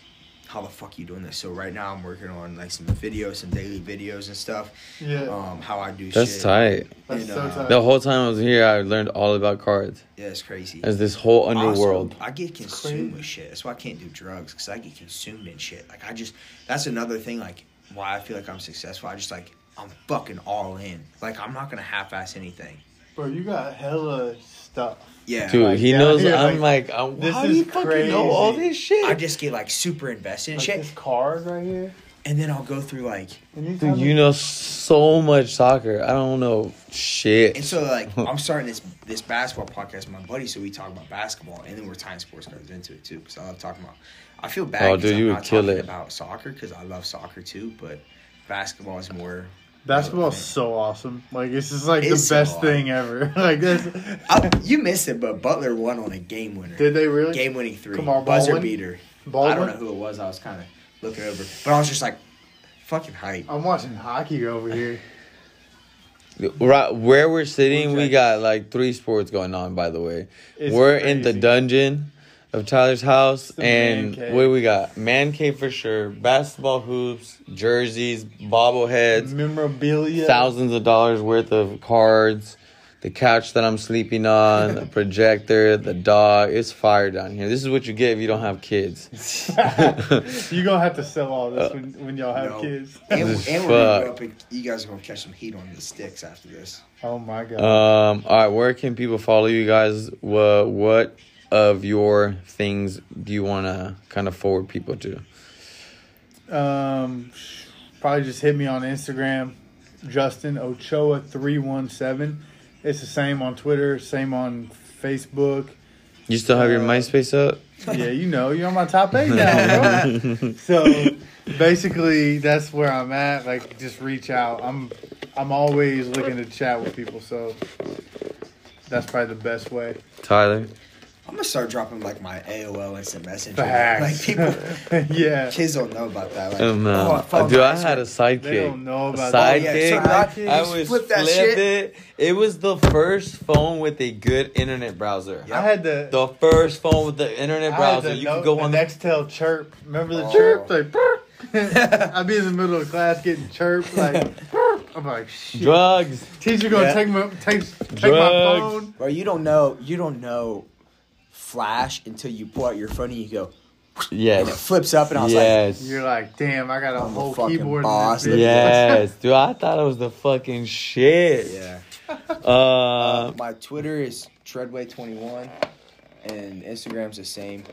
"How the fuck you doing this?" So right now I'm working on like some videos, some daily videos and stuff. Yeah. Um, how I do That's shit. tight. That's And, so uh, tight. The whole time I was here, I learned all about cards. Yeah, it's crazy. As this whole Also, underworld. I get consumed with shit. That's why I can't do drugs because I get consumed in shit. Like I just, that's another thing. Like why I feel like I'm successful. I just like I'm fucking all in. Like I'm not gonna half-ass anything. Bro, you got hella stuff. Yeah. Dude, like, he yeah, knows. yeah, I'm like, I'm, this how do is you fucking know all this shit? I just get like super invested in Like shit, this card right here. and then I'll go through like Anytime Dude, you know so much soccer. I don't know shit. And so like I'm starting this this basketball podcast with my buddy, so we talk about basketball, and then we're tying sports cards into it too, because I love talking about. I feel bad. Oh, 'cause dude, I'm you would not kill it. about soccer because I love soccer too, but basketball is more Basketball's so awesome. Like it's just like It's the best so thing ever. like this. I, you missed it, but Butler won on a game winner. Did they really? Game winning three. Kamar Buzzer Baldwin? beater. Baldwin? I don't know who it was. I was kind of looking over, but I was just like, fucking hype. I'm watching hockey over here. Right where we're sitting, we got like three sports going on. By the way, It's we're in the dungeon of Tyler's house, and cave. what we got? Man cave for sure. Basketball hoops, jerseys, bobbleheads, Memorabilia. thousands of dollars worth of cards. The couch that I'm sleeping on, the projector, the dog. It's fire down here. This is what you get if you don't have kids. you gonna have to sell all this when, when y'all have No. kids. And, This is and we're gonna go up and you guys are gonna catch some heat on the sticks after this. Oh my god. Um. All right. Where can people follow you guys? What What of your things do you want to kind of forward people to? Um, probably just hit me on Instagram, Justin Ochoa three one seven. It's the same on Twitter, same on Facebook. You still have your Uh, MySpace up? Yeah, you know, you're on my top eight now, bro. so basically, that's where I'm at. Like, just reach out. I'm I'm always looking to chat with people, so that's probably the best way. Tyler. I'm gonna start dropping like my AOL instant messenger. Facts. Like people, yeah. kids don't know about that. Like, Oh, no. Oh, I Dude, I had a sidekick. They don't know about sidekick. that. Oh, yeah, so I, I- I was flip that shit. it. It was the first phone with a good internet browser. I had the The first phone with the internet browser. the You note- could go on the Nextel chirp. Remember the Oh. chirp? Like, "Burp." I'd be in the middle of class getting chirped. Like, I'm like, shit. drugs. Teacher gonna Yeah. take my take, take my phone. Bro, you don't know. You don't know Flash until you pull out your phone and you go, and it flips up, and I was like, Yes. You're like, damn, I got a I'm whole fucking keyboard. boss. In this. Yes, dude, I thought it was the fucking shit. yeah. Uh, Uh, my Twitter is Tredway21, and Instagram's the same.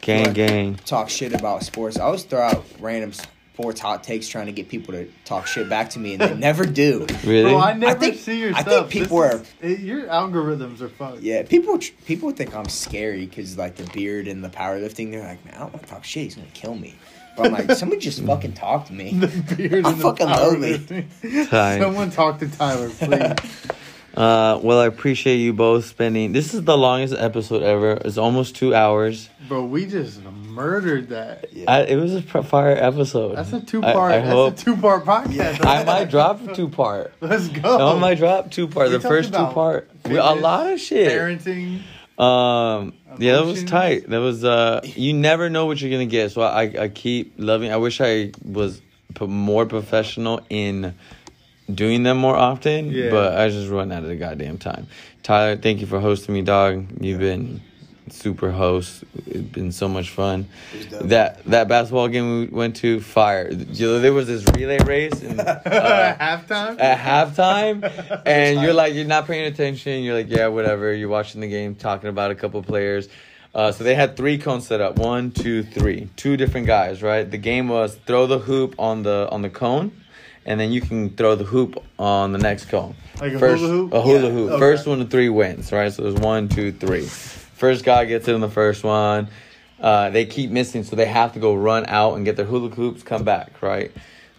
gang, gang. Talk shit about sports. I always throw out random sports hot takes, trying to get people to talk shit back to me, and they never do. Really? Bro, I never think- see your I stuff. think people This are- is- your algorithms are fucked. Yeah, people tr- people think I'm scary because like the beard and the powerlifting. They're like, man, I don't want to talk shit. He's gonna kill me. But I'm like, somebody just fucking talk to me. The beard I'm and the fucking lonely. powerlifting. Tight. Someone talk to Tyler, please. Uh, well, I appreciate you both spending. This is the longest episode ever. It's almost two hours. Bro, we just murdered that. I, it was a pr- fire episode. That's a two part. I, That's hope. a two part podcast. I might drop a two part. Let's go. I might drop two part. We The first two about part. A lot of shit. Parenting. Um, yeah, that was tight. That was uh, you never know what you're gonna get. So I, I keep loving. I wish I was more professional in doing them more often. Yeah. But I just run out of the goddamn time. Tyler, thank you for hosting me, dog. You've been super host. It's been so much fun. It was dope. That that basketball game we went to, fire. You know, there was this relay race and. Uh, Halftime. at halftime and you're like you're not paying attention you're like yeah whatever you're watching the game talking about a couple players uh, so they had three cones set up one two three two different guys right the game was throw the hoop on the on the cone and then you can throw the hoop on the next cone Like a first hula hoop? a hula Yeah. hoop Okay. first one to three wins right so there's one two three first guy gets it in the first one uh, they keep missing so they have to go run out and get their hula hoops come back right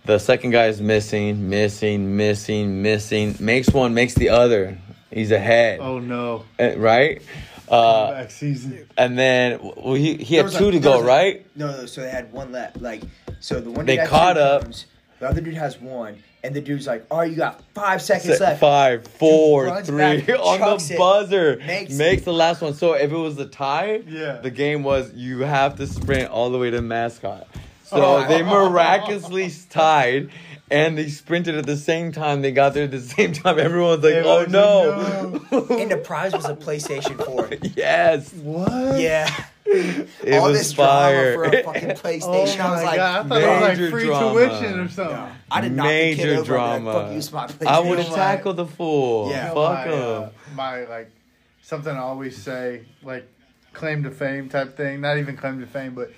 the second guy is missing, missing, missing, missing. Makes one, makes the other. He's ahead, Oh no. Uh, right? Uh, Back season. and then well, he he had two like- to go, was like- right? No, no. So they had one left. Like, so the one They caught up. cones, The other dude has one, and the dude's like, "Oh, you got five seconds Se- left." Five, four, runs three back, on chucks the it, buzzer. makes Makes, it. the last one. So if it was a tie, Yeah. the game was you have to sprint all the way to mascot. So Oh. they miraculously tied. And they sprinted at the same time. They got there at the same time. Everyone was like, "Oh Everyone's no!" and the prize was a PlayStation 4. yes, What? Yeah. it All was this fire. drama for a fucking Oh PlayStation. my I was like, god! I thought it was major like free drama. tuition or something. no. I did not Major Over drama. Like, Fuck you, it's my PlayStation. I would have tackled the fool. Yeah. You know, Fuck my, him. uh, my like something I always say, like claim to fame type thing. Not even claim to fame, but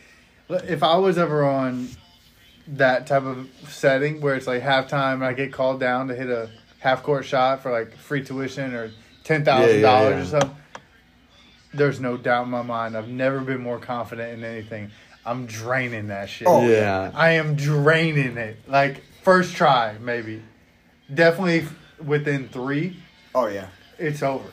if I was ever on that type of setting where it's like halftime and I get called down to hit a half court shot for like free tuition or ten thousand Yeah, yeah, dollars or something, there's no doubt in my mind. I've never been more confident in anything. I'm draining that shit. Oh, yeah. I am draining it. Like first try, maybe. definitely within three, Oh yeah, it's over.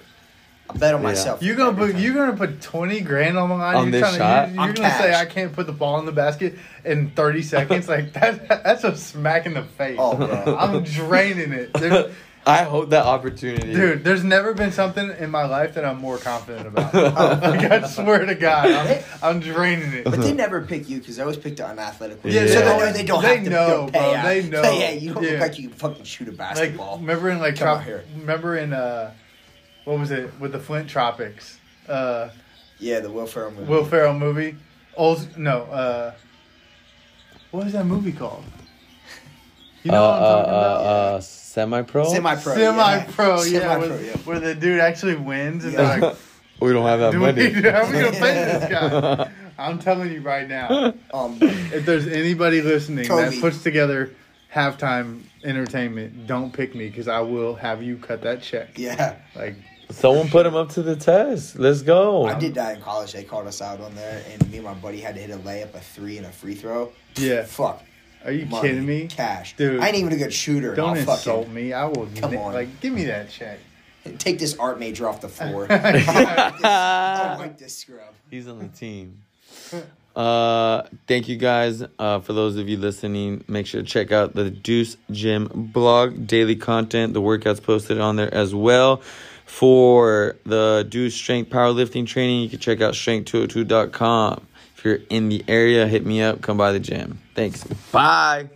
I bet on Yeah. myself. You gonna put time. you gonna put twenty grand on the line? On you're this trying shot? To, you, are I'm gonna say cash. I can't put the ball in the basket in thirty seconds? like that? That's a smack in the face. Oh, bro. I'm draining it, There- I hope that opportunity. dude. There's never been something in my life that I'm more confident about. like, I swear to God, I'm, I'm draining it. But they never pick you because they always pick the unathletic ones. Yeah, so they they know they don't they have to know, pay bro, out. they know. Hey, hey, you don't Yeah. look like you can fucking shoot a Like basketball. remember in like Come trop- out here. remember in uh, what was it with the Flint Tropics? Uh, yeah, the Will Ferrell movie. Will Ferrell movie. Old no. Uh, what is that movie called? You uh, know what I'm talking uh, about? uh, uh, semi-pro. Semi-pro. Semi-pro, yeah, Semi-pro, where, yeah. where the dude actually wins, and Yeah. they're like, we don't have that "Do we, money. how are we gonna pay this guy?" I'm telling you right now, Um, if there's anybody listening that puts together halftime entertainment, don't pick me because I will have you cut that check. yeah, Like, Someone put him up to the test. Let's go. I did that in college. They called us out on there, and me and my buddy had to hit a layup, a three, and a free throw. yeah, Fuck. are you money, kidding me? Cash, Dude. I ain't even a good shooter. Don't and I'll insult fucking me. I will. Come on. Like, give me that check. take this art major off the floor. I don't like this scrub. He's on the team. Uh, thank you guys. Uh, for those of you listening, make sure to check out the Deuce Gym blog, daily content. The workouts posted on there as well. For the do Strength Powerlifting training, you can check out strength202.com. If you're in the area, hit me up. Come by the gym. Thanks. Bye.